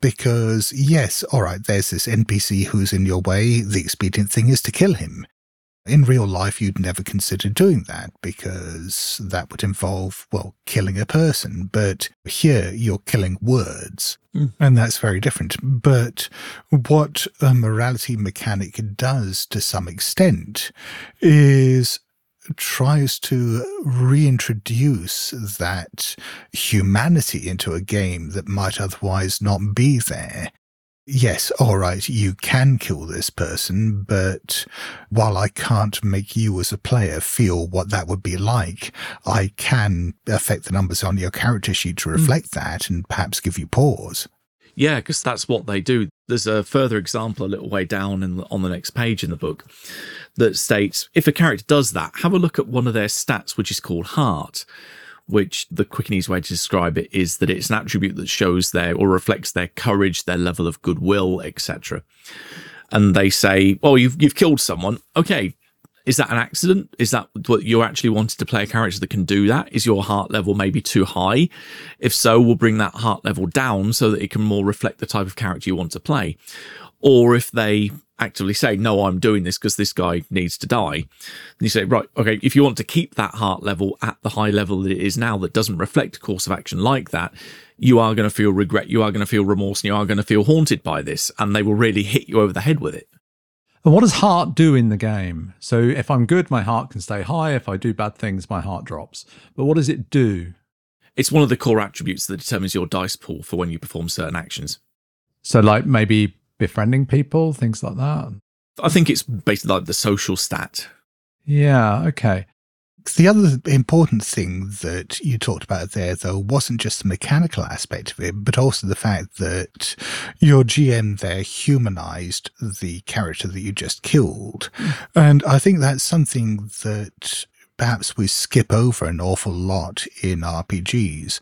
Because, yes, all right, there's this NPC who's in your way. The expedient thing is to kill him. In real life, you'd never consider doing that because that would involve, well, killing a person. But here, you're killing words, mm. and that's very different. But what a morality mechanic does to some extent is tries to reintroduce that humanity into a game that might otherwise not be there. Yes, all right, you can kill this person, but while I can't make you as a player feel what that would be like, I can affect the numbers on your character sheet to hmm. reflect mm. that and perhaps give you pause. Yeah, because that's what they do. There's a further example a little way down in on the next page in the book that states if a character does that, have a look at one of their stats, which is called heart, which the quick and easy way to describe it is that it's an attribute that shows their or reflects their courage, their level of goodwill, etc. And they say, well, you've you've killed someone. Okay, is that an accident? Is that what you actually wanted to play a character that can do that? Is your heart level maybe too high? If so, we'll bring that heart level down so that it can more reflect the type of character you want to play. Or if they actively say, no, I'm doing this because this guy needs to die. And you say, right, okay, if you want to keep that heart level at the high level that it is now that doesn't reflect a course of action like that, you are going to feel regret, you are going to feel remorse, and you are going to feel haunted by this, and they will really hit you over the head with it. And what does heart do in the game? So if I'm good, my heart can stay high. If I do bad things, my heart drops. But what does it do? It's one of the core attributes that determines your dice pool for when you perform certain actions. So, like maybe befriending people, things like that. I think it's basically like the social stat. Yeah. Okay. The other important thing that you talked about there, though, wasn't just the mechanical aspect of it, but also the fact that your GM there humanized the character that you just killed. Hmm. And I think that's something that perhaps we skip over an awful lot in RPGs.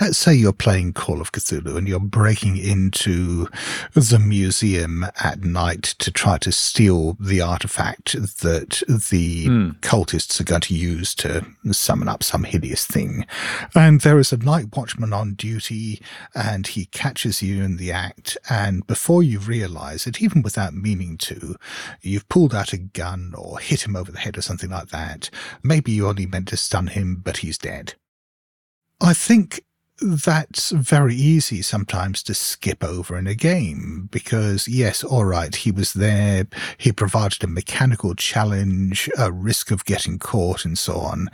Let's say you're playing Call of Cthulhu and you're breaking into the museum at night to try to steal the artifact that the Mm. cultists are going to use to summon up some hideous thing. And there is a night watchman on duty and he catches you in the act. And before you realize it, even without meaning to, you've pulled out a gun or hit him over the head or something like that. Maybe you only meant to stun him, but he's dead. I think that's very easy sometimes to skip over in a game because yes, all right, he was there. He provided a mechanical challenge, a risk of getting caught and so on.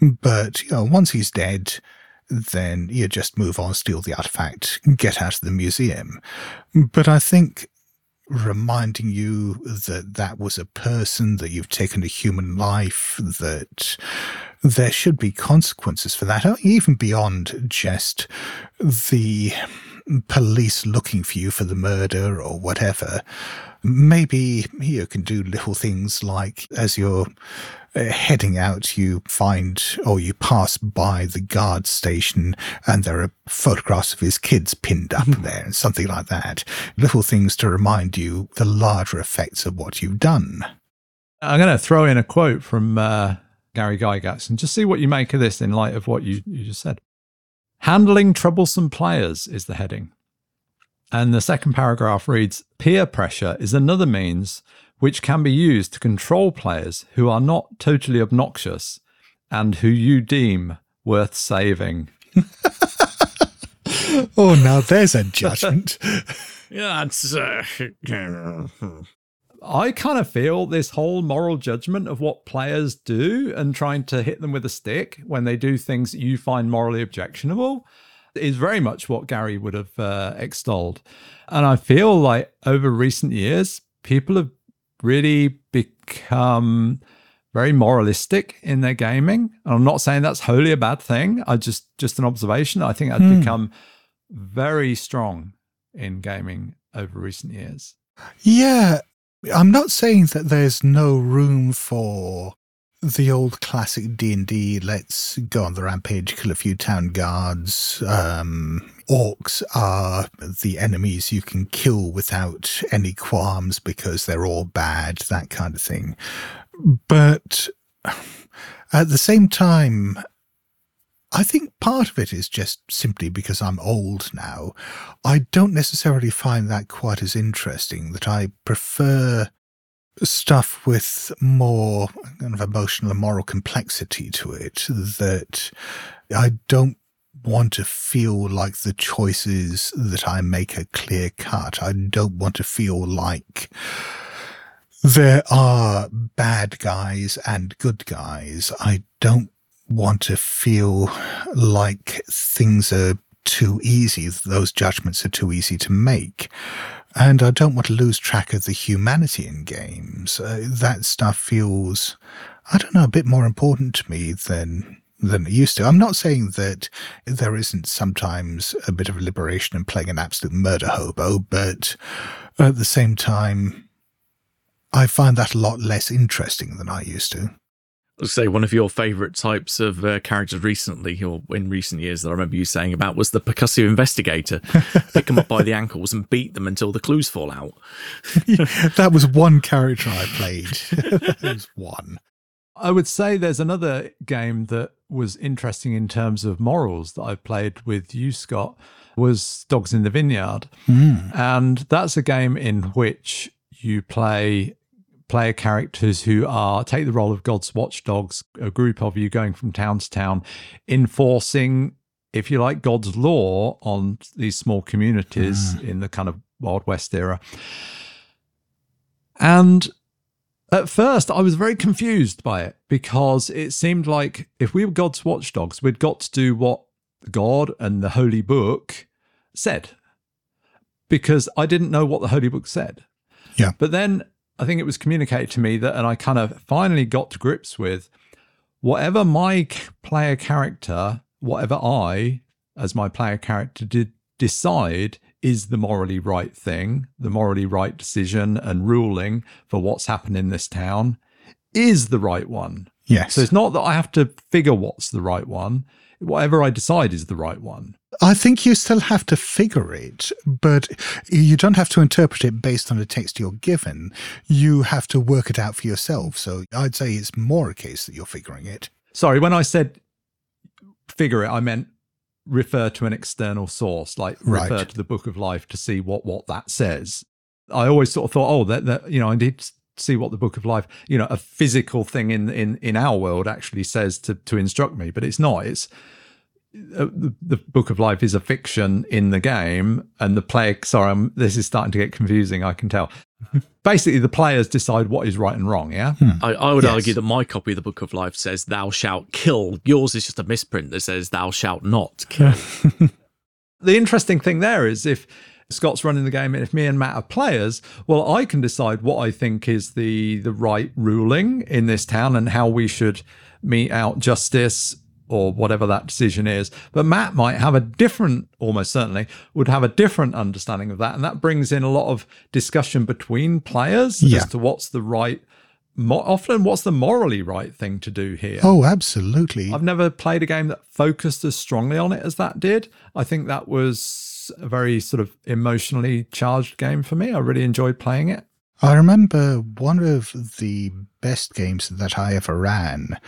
But, you know, once he's dead, then you just move on, steal the artifact, get out of the museum. But I think reminding you that that was a person, that you've taken a human life, that there should be consequences for that, uh, even beyond just the police looking for you for the murder or whatever. Maybe you can do little things like as you're uh, heading out, you find or you pass by the guard station and there are photographs of his kids pinned up there and something like that. Little things to remind you the larger effects of what you've done. I'm going to throw in a quote from uh, Gary Gygax and just see what you make of this in light of what you, you just said. Handling troublesome players is the heading. And the second paragraph reads Peer pressure is another means which can be used to control players who are not totally obnoxious and who you deem worth saving. Oh, now there's a judgment. Yeah, that's. Uh, I kind of feel this whole moral judgment of what players do and trying to hit them with a stick when they do things that you find morally objectionable is very much what Gary would have uh, extolled. And I feel like over recent years, people have really become very moralistic in their gaming. And I'm not saying that's wholly a bad thing. I just just an observation. I think that's hmm. become very strong in gaming over recent years. Yeah, I'm not saying that there's no room for the old classic D&D, let's go on the rampage, kill a few town guards. Um, orcs are the enemies you can kill without any qualms because they're all bad, that kind of thing. But at the same time, I think part of it is just simply because I'm old now. I don't necessarily find that quite as interesting, that I prefer stuff with more kind of emotional and moral complexity to it, that I don't want to feel like the choices that I make are clear cut. I don't want to feel like there are bad guys and good guys. I don't want to feel like things are too easy, those judgments are too easy to make. And I don't want to lose track of the humanity in games. Uh, that stuff feels, I don't know, a bit more important to me than than it used to. I'm not saying that there isn't sometimes a bit of liberation in playing an absolute murder hobo, but at the same time, I find that a lot less interesting than I used to. Let's say one of your favourite types of uh, characters recently, or in recent years, that I remember you saying about was the percussive investigator. Pick them up by the ankles and beat them until the clues fall out. that was one character I played. that was one. I would say there's another game that was interesting in terms of morals that I played with you, Scott, was Dogs in the Vineyard. Mm. And that's a game in which you play player characters who are take the role of God's watchdogs, a group of you going from town to town, enforcing, if you like, God's law on these small communities Mm. in the kind of Wild West era. And at first, I was very confused by it because it seemed like if we were God's watchdogs, we'd got to do what God and the Holy Book said. Because I didn't know what the Holy Book said. Yeah. But then I think it was communicated to me that, and I kind of finally got to grips with whatever my player character, whatever I, as my player character, did decide is the morally right thing, the morally right decision and ruling for what's happened in this town is the right one. Yes. So it's not that I have to figure what's the right one. Whatever I decide is the right one. I think you still have to figure it, but you don't have to interpret it based on the text you're given. You have to work it out for yourself. So I'd say it's more a case that you're figuring it. Sorry, when I said figure it, I meant refer to an external source, like Right. refer to the Book of Life to see what what that says. I always sort of thought, oh, that, that you know, I need see what the Book of Life, you know, a physical thing in in in our world actually says to to instruct me, but it's not. It's uh, the, the Book of Life is a fiction in the game, and the player. Sorry, I'm, this is starting to get confusing. I can tell. Basically, the players decide what is right and wrong. Yeah. I, I would Yes. argue that my copy of the Book of Life says "Thou shalt kill." Yours is just a misprint that says "Thou shalt not kill." the interesting thing there is if Scott's running the game and if me and Matt are players, well, I can decide what I think is the the right ruling in this town and how we should mete out justice or whatever that decision is. But Matt might have a different, almost certainly, would have a different understanding of that. And that brings in a lot of discussion between players Yeah. as to what's the right, mo- often what's the morally right thing to do here. Oh, absolutely. I've never played a game that focused as strongly on it as that did. I think that was a very sort of emotionally charged game for me. I really enjoyed playing it. I remember one of the best games that I ever ran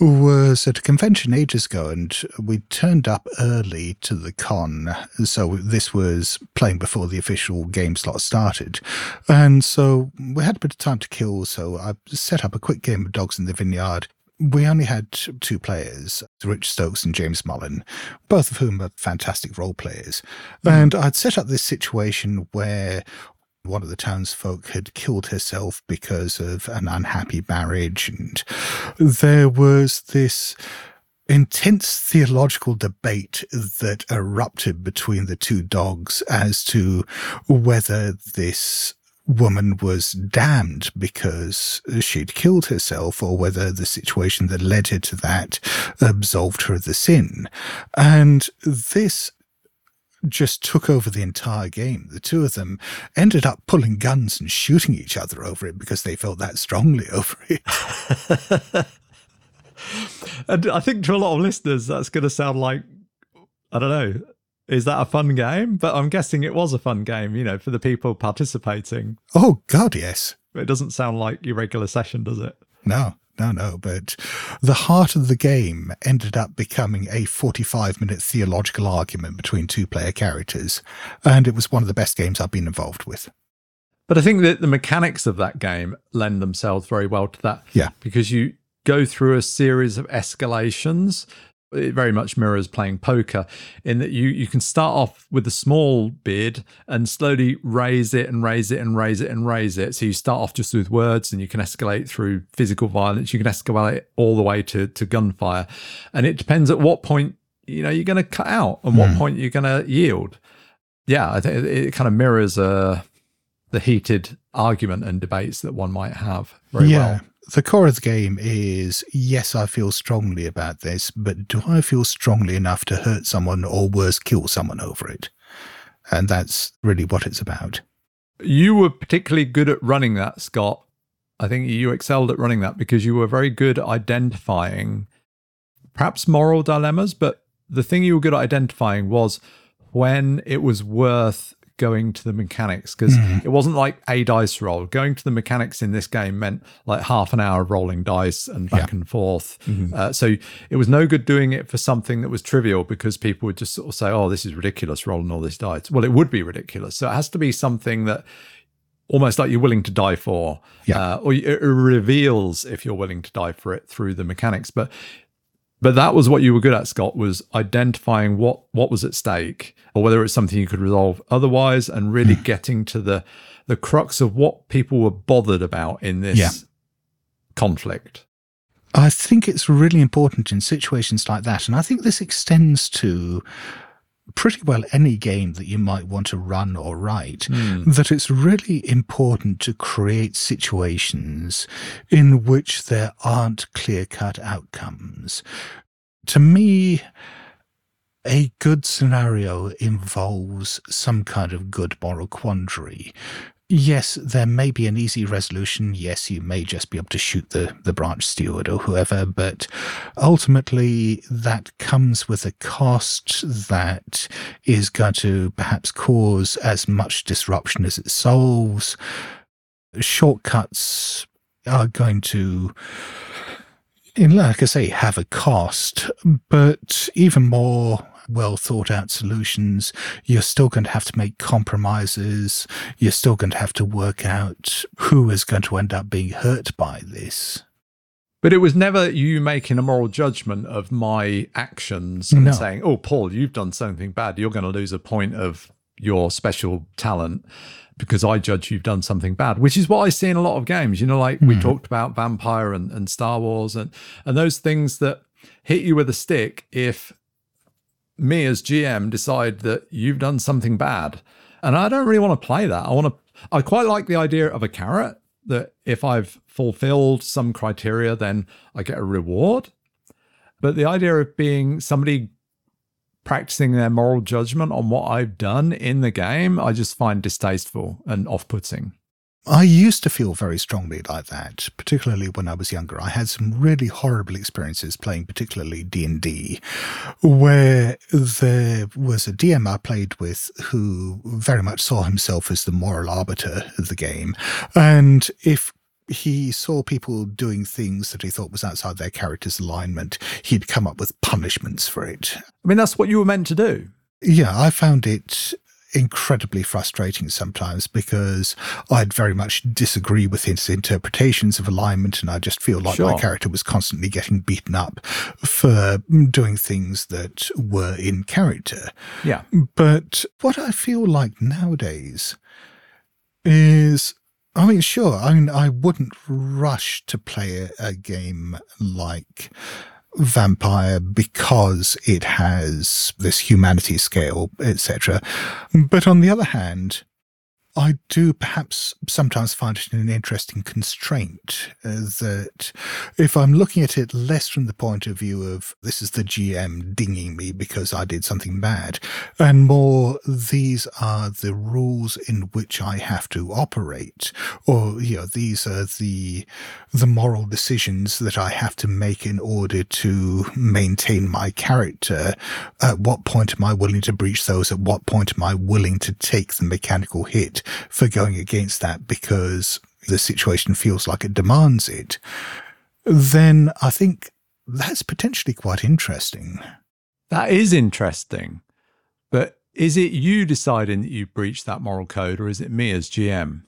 was at a convention ages ago, and we turned up early to the con. So this was playing before the official game slot started. And so we had a bit of time to kill, so I set up a quick game of Dogs in the Vineyard. We only had two players, Rich Stokes and James Mullen, both of whom are fantastic role players. Hmm. And I'd set up this situation where one of the townsfolk had killed herself because of an unhappy marriage, and there was this intense theological debate that erupted between the two dogs as to whether this woman was damned because she'd killed herself or whether the situation that led her to that absolved her of the sin. And this just took over the entire game. The two of them ended up pulling guns and shooting each other over it because they felt that strongly over it. And I think to a lot of listeners, that's going to sound like, I don't know, is that a fun game? But I'm guessing it was a fun game, you know, for the people participating. Oh, God, yes. It doesn't sound like your regular session, does it? No, no, no. But the heart of the game ended up becoming a 45 minute theological argument between two player characters. And it was one of the best games I've been involved with. But I think that the mechanics of that game lend themselves very well to that. Yeah. Because you go through a series of escalations. It very much mirrors playing poker in that you, you can start off with a small bid and slowly raise it and raise it and raise it and raise it. So you start off just with words and you can escalate through physical violence. You can escalate all the way to, to gunfire. And it depends at what point, you know, you're going to cut out and what point you're going to yield. Yeah, I think it, it kind of mirrors uh, the heated argument and debates that one might have very yeah. well. The core of the game is yes, I feel strongly about this, but do I feel strongly enough to hurt someone or worse, kill someone over it? And that's really what it's about. You were particularly good at running that, Scott. I think you excelled at running that because you were very good at identifying perhaps moral dilemmas, but the thing you were good at identifying was when it was worth going to the mechanics because mm. it wasn't like a dice roll. Going to the mechanics in this game meant like half an hour of rolling dice and back yeah. and forth. Mm-hmm. Uh, so it was no good doing it for something that was trivial because people would just sort of say, "Oh, this is ridiculous, rolling all this dice." Well, it would be ridiculous. So it has to be something that almost like you're willing to die for, yeah. uh, or it reveals if you're willing to die for it through the mechanics. But but that was what you were good at, Scott, was identifying what what was at stake, or whether it's something you could resolve otherwise, and really hmm. getting to the the crux of what people were bothered about in this yeah. conflict. I think it's really important in situations like that, and I think this extends to pretty well any game that you might want to run or write, mm. that it's really important to create situations in which there aren't clear cut outcomes. To me, a good scenario involves some kind of good moral quandary yes, there may be an easy resolution. Yes, you may just be able to shoot the, the branch steward or whoever, but ultimately that comes with a cost that is going to perhaps cause as much disruption as it solves. Shortcuts are going to like I say, have a cost, but even more well thought out solutions, you're still going to have to make compromises. You're still going to have to work out who is going to end up being hurt by this. But it was never you making a moral judgment of my actions and no. saying, oh, Paul, you've done something bad. You're going to lose a point of your special talent because I judge you've done something bad, which is what I see in a lot of games. You know, like mm. we hmm. talked about Vampire and, and Star Wars and, and those things that hit you with a stick if me as GM decide that you've done something bad. And I don't really want to play that. I want to, I quite like the idea of a carrot that if I've fulfilled some criteria, then I get a reward. But the idea of being somebody practicing their moral judgment on what I've done in the game, I just find distasteful and off putting. I used to feel very strongly like that, particularly when I was younger. I had some really horrible experiences playing particularly D&D where there was a DM I played with who very much saw himself as the moral arbiter of the game. And if he saw people doing things that he thought was outside their character's alignment, he'd come up with punishments for it. I mean, that's what you were meant to do. Yeah, I found it incredibly frustrating sometimes because I'd very much disagree with his interpretations of alignment, and I just feel like sure. my character was constantly getting beaten up for doing things that were in character. Yeah. But what I feel like nowadays is I mean, sure. I mean, I wouldn't rush to play a, a game like vampire because it has this humanity scale, etc. But on the other hand, I do perhaps sometimes find it an interesting constraint uh, that if I'm looking at it less from the point of view of this is the GM dinging me because I did something bad, and more these are the rules in which I have to operate, or you know these are the the moral decisions that I have to make in order to maintain my character. At what point am I willing to breach those? At what point am I willing to take the mechanical hit? For going against that because the situation feels like it demands it, then I think that's potentially quite interesting. That is interesting. But is it you deciding that you breached that moral code or is it me as GM?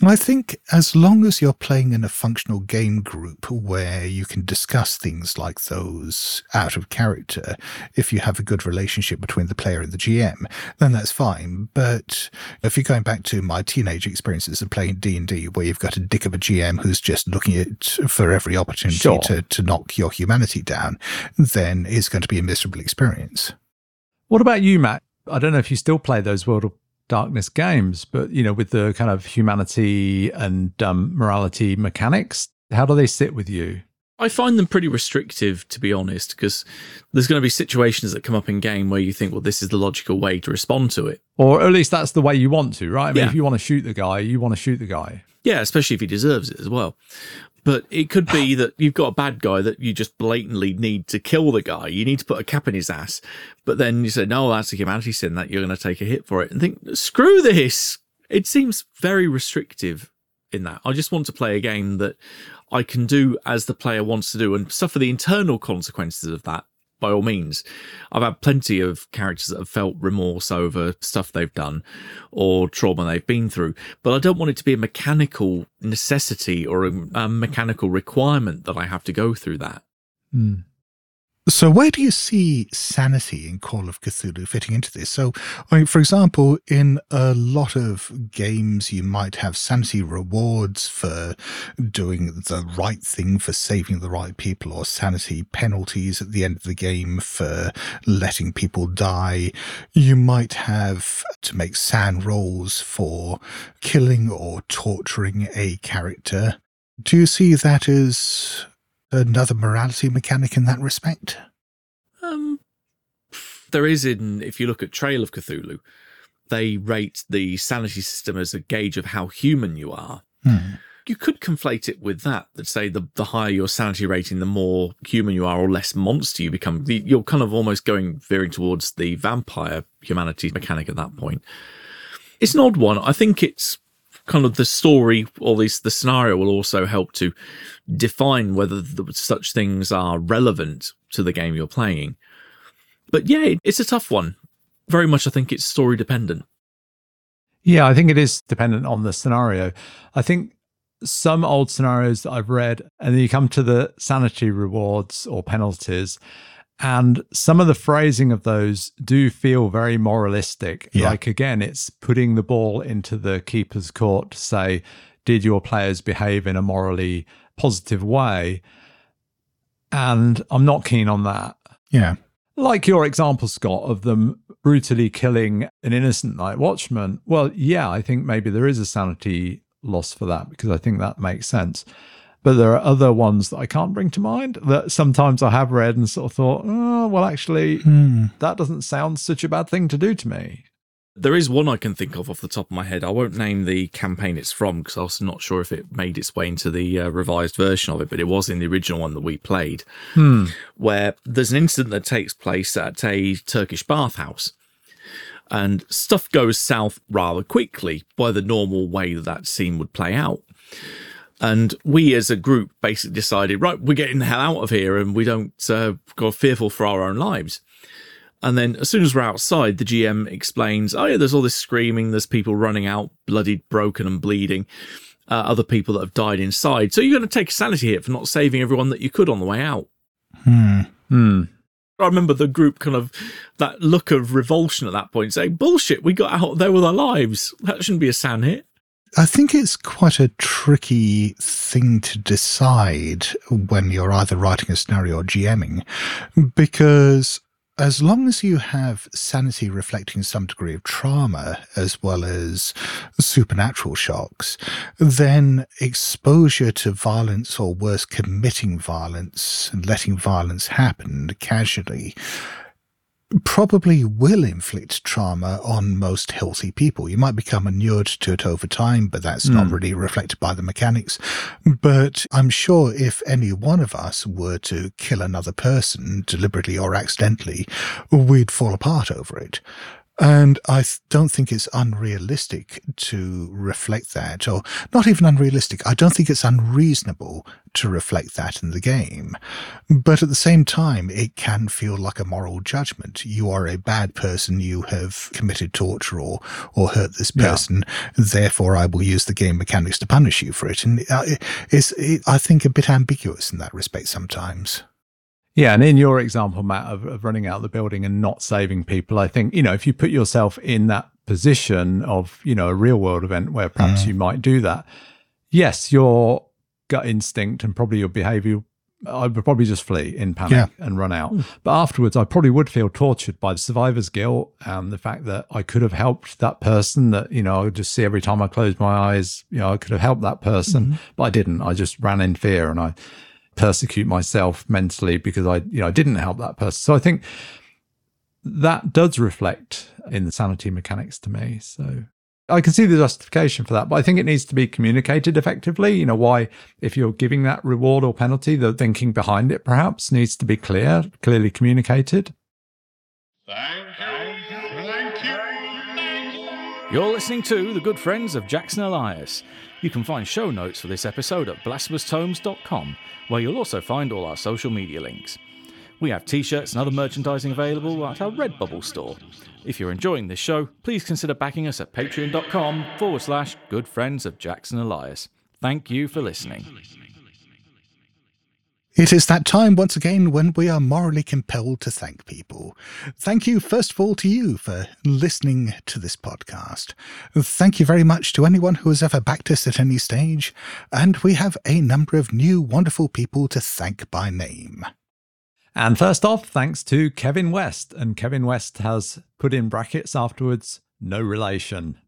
I think as long as you're playing in a functional game group where you can discuss things like those out of character, if you have a good relationship between the player and the GM, then that's fine. But if you're going back to my teenage experiences of playing D&D where you've got a dick of a GM who's just looking at for every opportunity sure. to, to knock your humanity down, then it's going to be a miserable experience. What about you, Matt? I don't know if you still play those World of Darkness games, but you know, with the kind of humanity and um, morality mechanics, How do they sit with you? I find them pretty restrictive, to be honest, because there's going to be situations that come up in game where you think, well, this is the logical way to respond to it. Or at least that's the way you want to, right? I mean, Yeah. if you want to shoot the guy, you want to shoot the guy. Yeah, especially if he deserves it as well. But it could be that you've got a bad guy that you just blatantly need to kill the guy. You need to put a cap in his ass. But then you say, no, that's a humanity sin that you're going to take a hit for it. And think, screw this. It seems very restrictive in that. I just want to play a game that I can do as the player wants to do and suffer the internal consequences of that by all means. I've had plenty of characters that have felt remorse over stuff they've done or trauma they've been through, but I don't want it to be a mechanical necessity or a, a mechanical requirement that I have to go through that. Hmm. So, where do you see sanity in Call of Cthulhu fitting into this? So, I mean, for example, in a lot of games, you might have sanity rewards for doing the right thing, for saving the right people, or sanity penalties at the end of the game for letting people die. You might have to make SAN rolls for killing or torturing a character. Do you see that as another morality mechanic in that respect? Um, there is in if you look at Trail of Cthulhu, they rate the sanity system as a gauge of how human you are. Hmm. You could conflate it with that. That say the the higher your sanity rating, the more human you are, or less monster you become. You're kind of almost going veering towards the vampire humanity mechanic at that point. It's an odd one. I think it's kind of the story or at the scenario will also help to define whether the, such things are relevant to the game you're playing. But yeah, it's a tough one. Very much, I think it's story dependent. Yeah, I think it is dependent on the scenario. I think some old scenarios that I've read, and then you come to the sanity rewards or penalties, and some of the phrasing of those do feel very moralistic. Yeah. Like, again, it's putting the ball into the keeper's court to say, did your players behave in a morally positive way? And I'm not keen on that Yeah. like your example, Scott, of them brutally killing an innocent night watchman. Well, yeah, I think maybe there is a sanity loss for that because I think that makes sense. But there are other ones that I can't bring to mind that sometimes I have read and sort of thought, oh, well, actually, Hmm. that doesn't sound such a bad thing to do to me. There is one I can think of off the top of my head. I won't name the campaign it's from because I was not sure if it made its way into the uh, revised version of it, but it was in the original one that we played, where there's an incident that takes place at a Turkish bathhouse. And stuff goes south rather quickly by the normal way that that scene would play out. And we as a group basically decided, right, we're getting the hell out of here and we don't uh, go fearful for our own lives. And then as soon as we're outside, the GM explains, oh, yeah, there's all this screaming, there's people running out, bloodied, broken, and bleeding, uh, other people that have died inside. So you're going to take a sanity hit for not saving everyone that you could on the way out. Hmm. Hmm. I remember the group kind of that look of revulsion at that point, saying, bullshit, we got out there with our lives. That shouldn't be a san hit. I think it's quite a tricky thing to decide when you're either writing a scenario or GMing, because as long as you have sanity reflecting some degree of trauma as well as supernatural shocks, then exposure to violence or worse, committing violence and letting violence happen casually probably will inflict trauma on most healthy people. You might become inured to it over time, but that's not hmm. really reflected by the mechanics. But I'm sure if any one of us were to kill another person deliberately or accidentally, we'd fall apart over it. And I don't think it's unrealistic to reflect that, or not even unrealistic. I don't think it's unreasonable to reflect that in the game. But at the same time, it can feel like a moral judgment. You are a bad person. You have committed torture or, or hurt this Yeah. person. Therefore, I will use the game mechanics to punish you for it. And uh, it- it's, it, I think, a bit ambiguous in that respect sometimes. Yeah, and in your example, Matt, of, of running out of the building and not saving people, I think, you know, if you put yourself in that position of, you know, a real world event where perhaps mm. you might do that, yes, your gut instinct and probably your behavior I would probably just flee in panic and run out. Hmm. But afterwards, I probably would feel tortured by the survivor's guilt and the fact that I could have helped that person. That you know, I would just see every time I closed my eyes, you know, I could have helped that person, mm-hmm. but I didn't. I just ran in fear and I persecute myself mentally because I, you know, I didn't help that person. So I think that does reflect in the sanity mechanics to me. So I can see the justification for that, but I think it needs to be communicated effectively. You know, why, if you're giving that reward or penalty, the thinking behind it perhaps needs to be clear, clearly communicated. Thank you. Thank you. Thank you. You're listening to The Good Friends of Jackson Elias. You can find show notes for this episode at blasphemoustomes.com, where you'll also find all our social media links. We have t shirts and other merchandising available at our Redbubble store. If you're enjoying this show, please consider backing us at patreon.com forward slash good friends of Jackson Elias. Thank you for listening. It is that time once again when we are morally compelled to thank people. Thank you, first of all, to you for listening to this podcast. Thank you very much to anyone who has ever backed us at any stage. And we have a number of new wonderful people to thank by name. And first off, thanks to Kevin West. And Kevin West has put in brackets afterwards, no relation.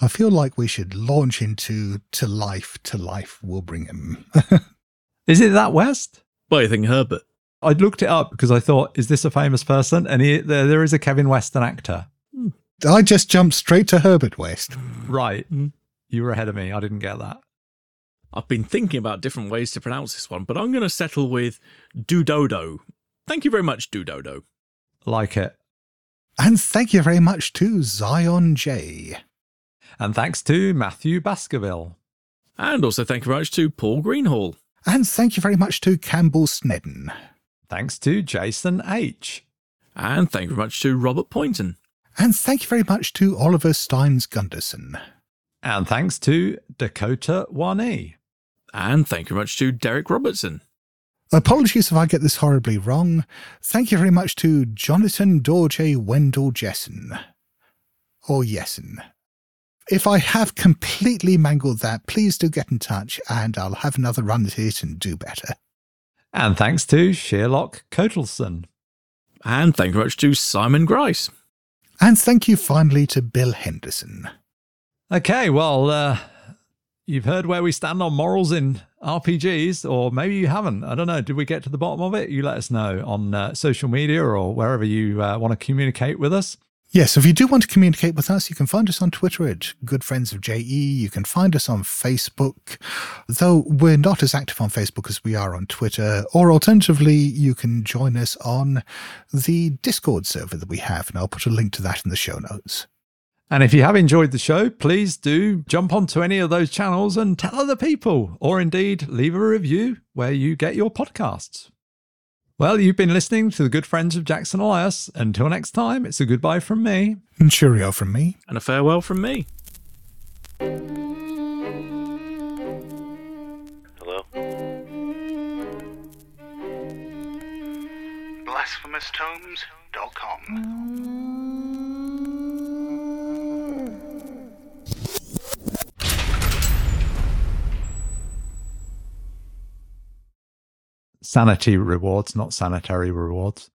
I feel like we should launch into To Life, To Life will bring him. Is it that West? What do you think, Herbert? I looked it up because I thought, is this a famous person? And he, there, there is a Kevin West, an actor. Hmm. I just jumped straight to Herbert West. Right. Hmm. You were ahead of me. I didn't get that. I've been thinking about different ways to pronounce this one, but I'm going to settle with Dudodo. Thank you very much, Dudodo. Like it. And thank you very much to Zion J. And thanks to Matthew Baskerville. And also thank you very much to Paul Greenhall. And thank you very much to Campbell Snedden. Thanks to Jason H. And thank you very much to Robert Poynton. And thank you very much to Oliver Steins Gunderson. And thanks to Dakota 1E. And thank you very much to Derek Robertson. Apologies if I get this horribly wrong. Thank you very much to Jonathan Dorje Wendell Jessen. Or Yessen. If I have completely mangled that, please do get in touch and I'll have another run at it and do better. And thanks to Sherlock Kotelson. And thank you very much to Simon Grice. And thank you finally to Bill Henderson. Okay, well, uh, you've heard where we stand on morals in RPGs, or maybe you haven't. I don't know. Did we get to the bottom of it? You let us know on uh, social media or wherever you uh, want to communicate with us. Yes, if you do want to communicate with us, you can find us on Twitter at Good Friends of JE. You can find us on Facebook, though we're not as active on Facebook as we are on Twitter. Or alternatively, you can join us on the Discord server that we have, and I'll put a link to that in the show notes. And if you have enjoyed the show, please do jump onto any of those channels and tell other people, or indeed leave a review where you get your podcasts. Well, you've been listening to the good friends of Jackson Elias. Until next time, it's a goodbye from me. And cheerio from me. And a farewell from me. Hello? BlasphemousTomes.com. Sanity rewards, not sanitary rewards.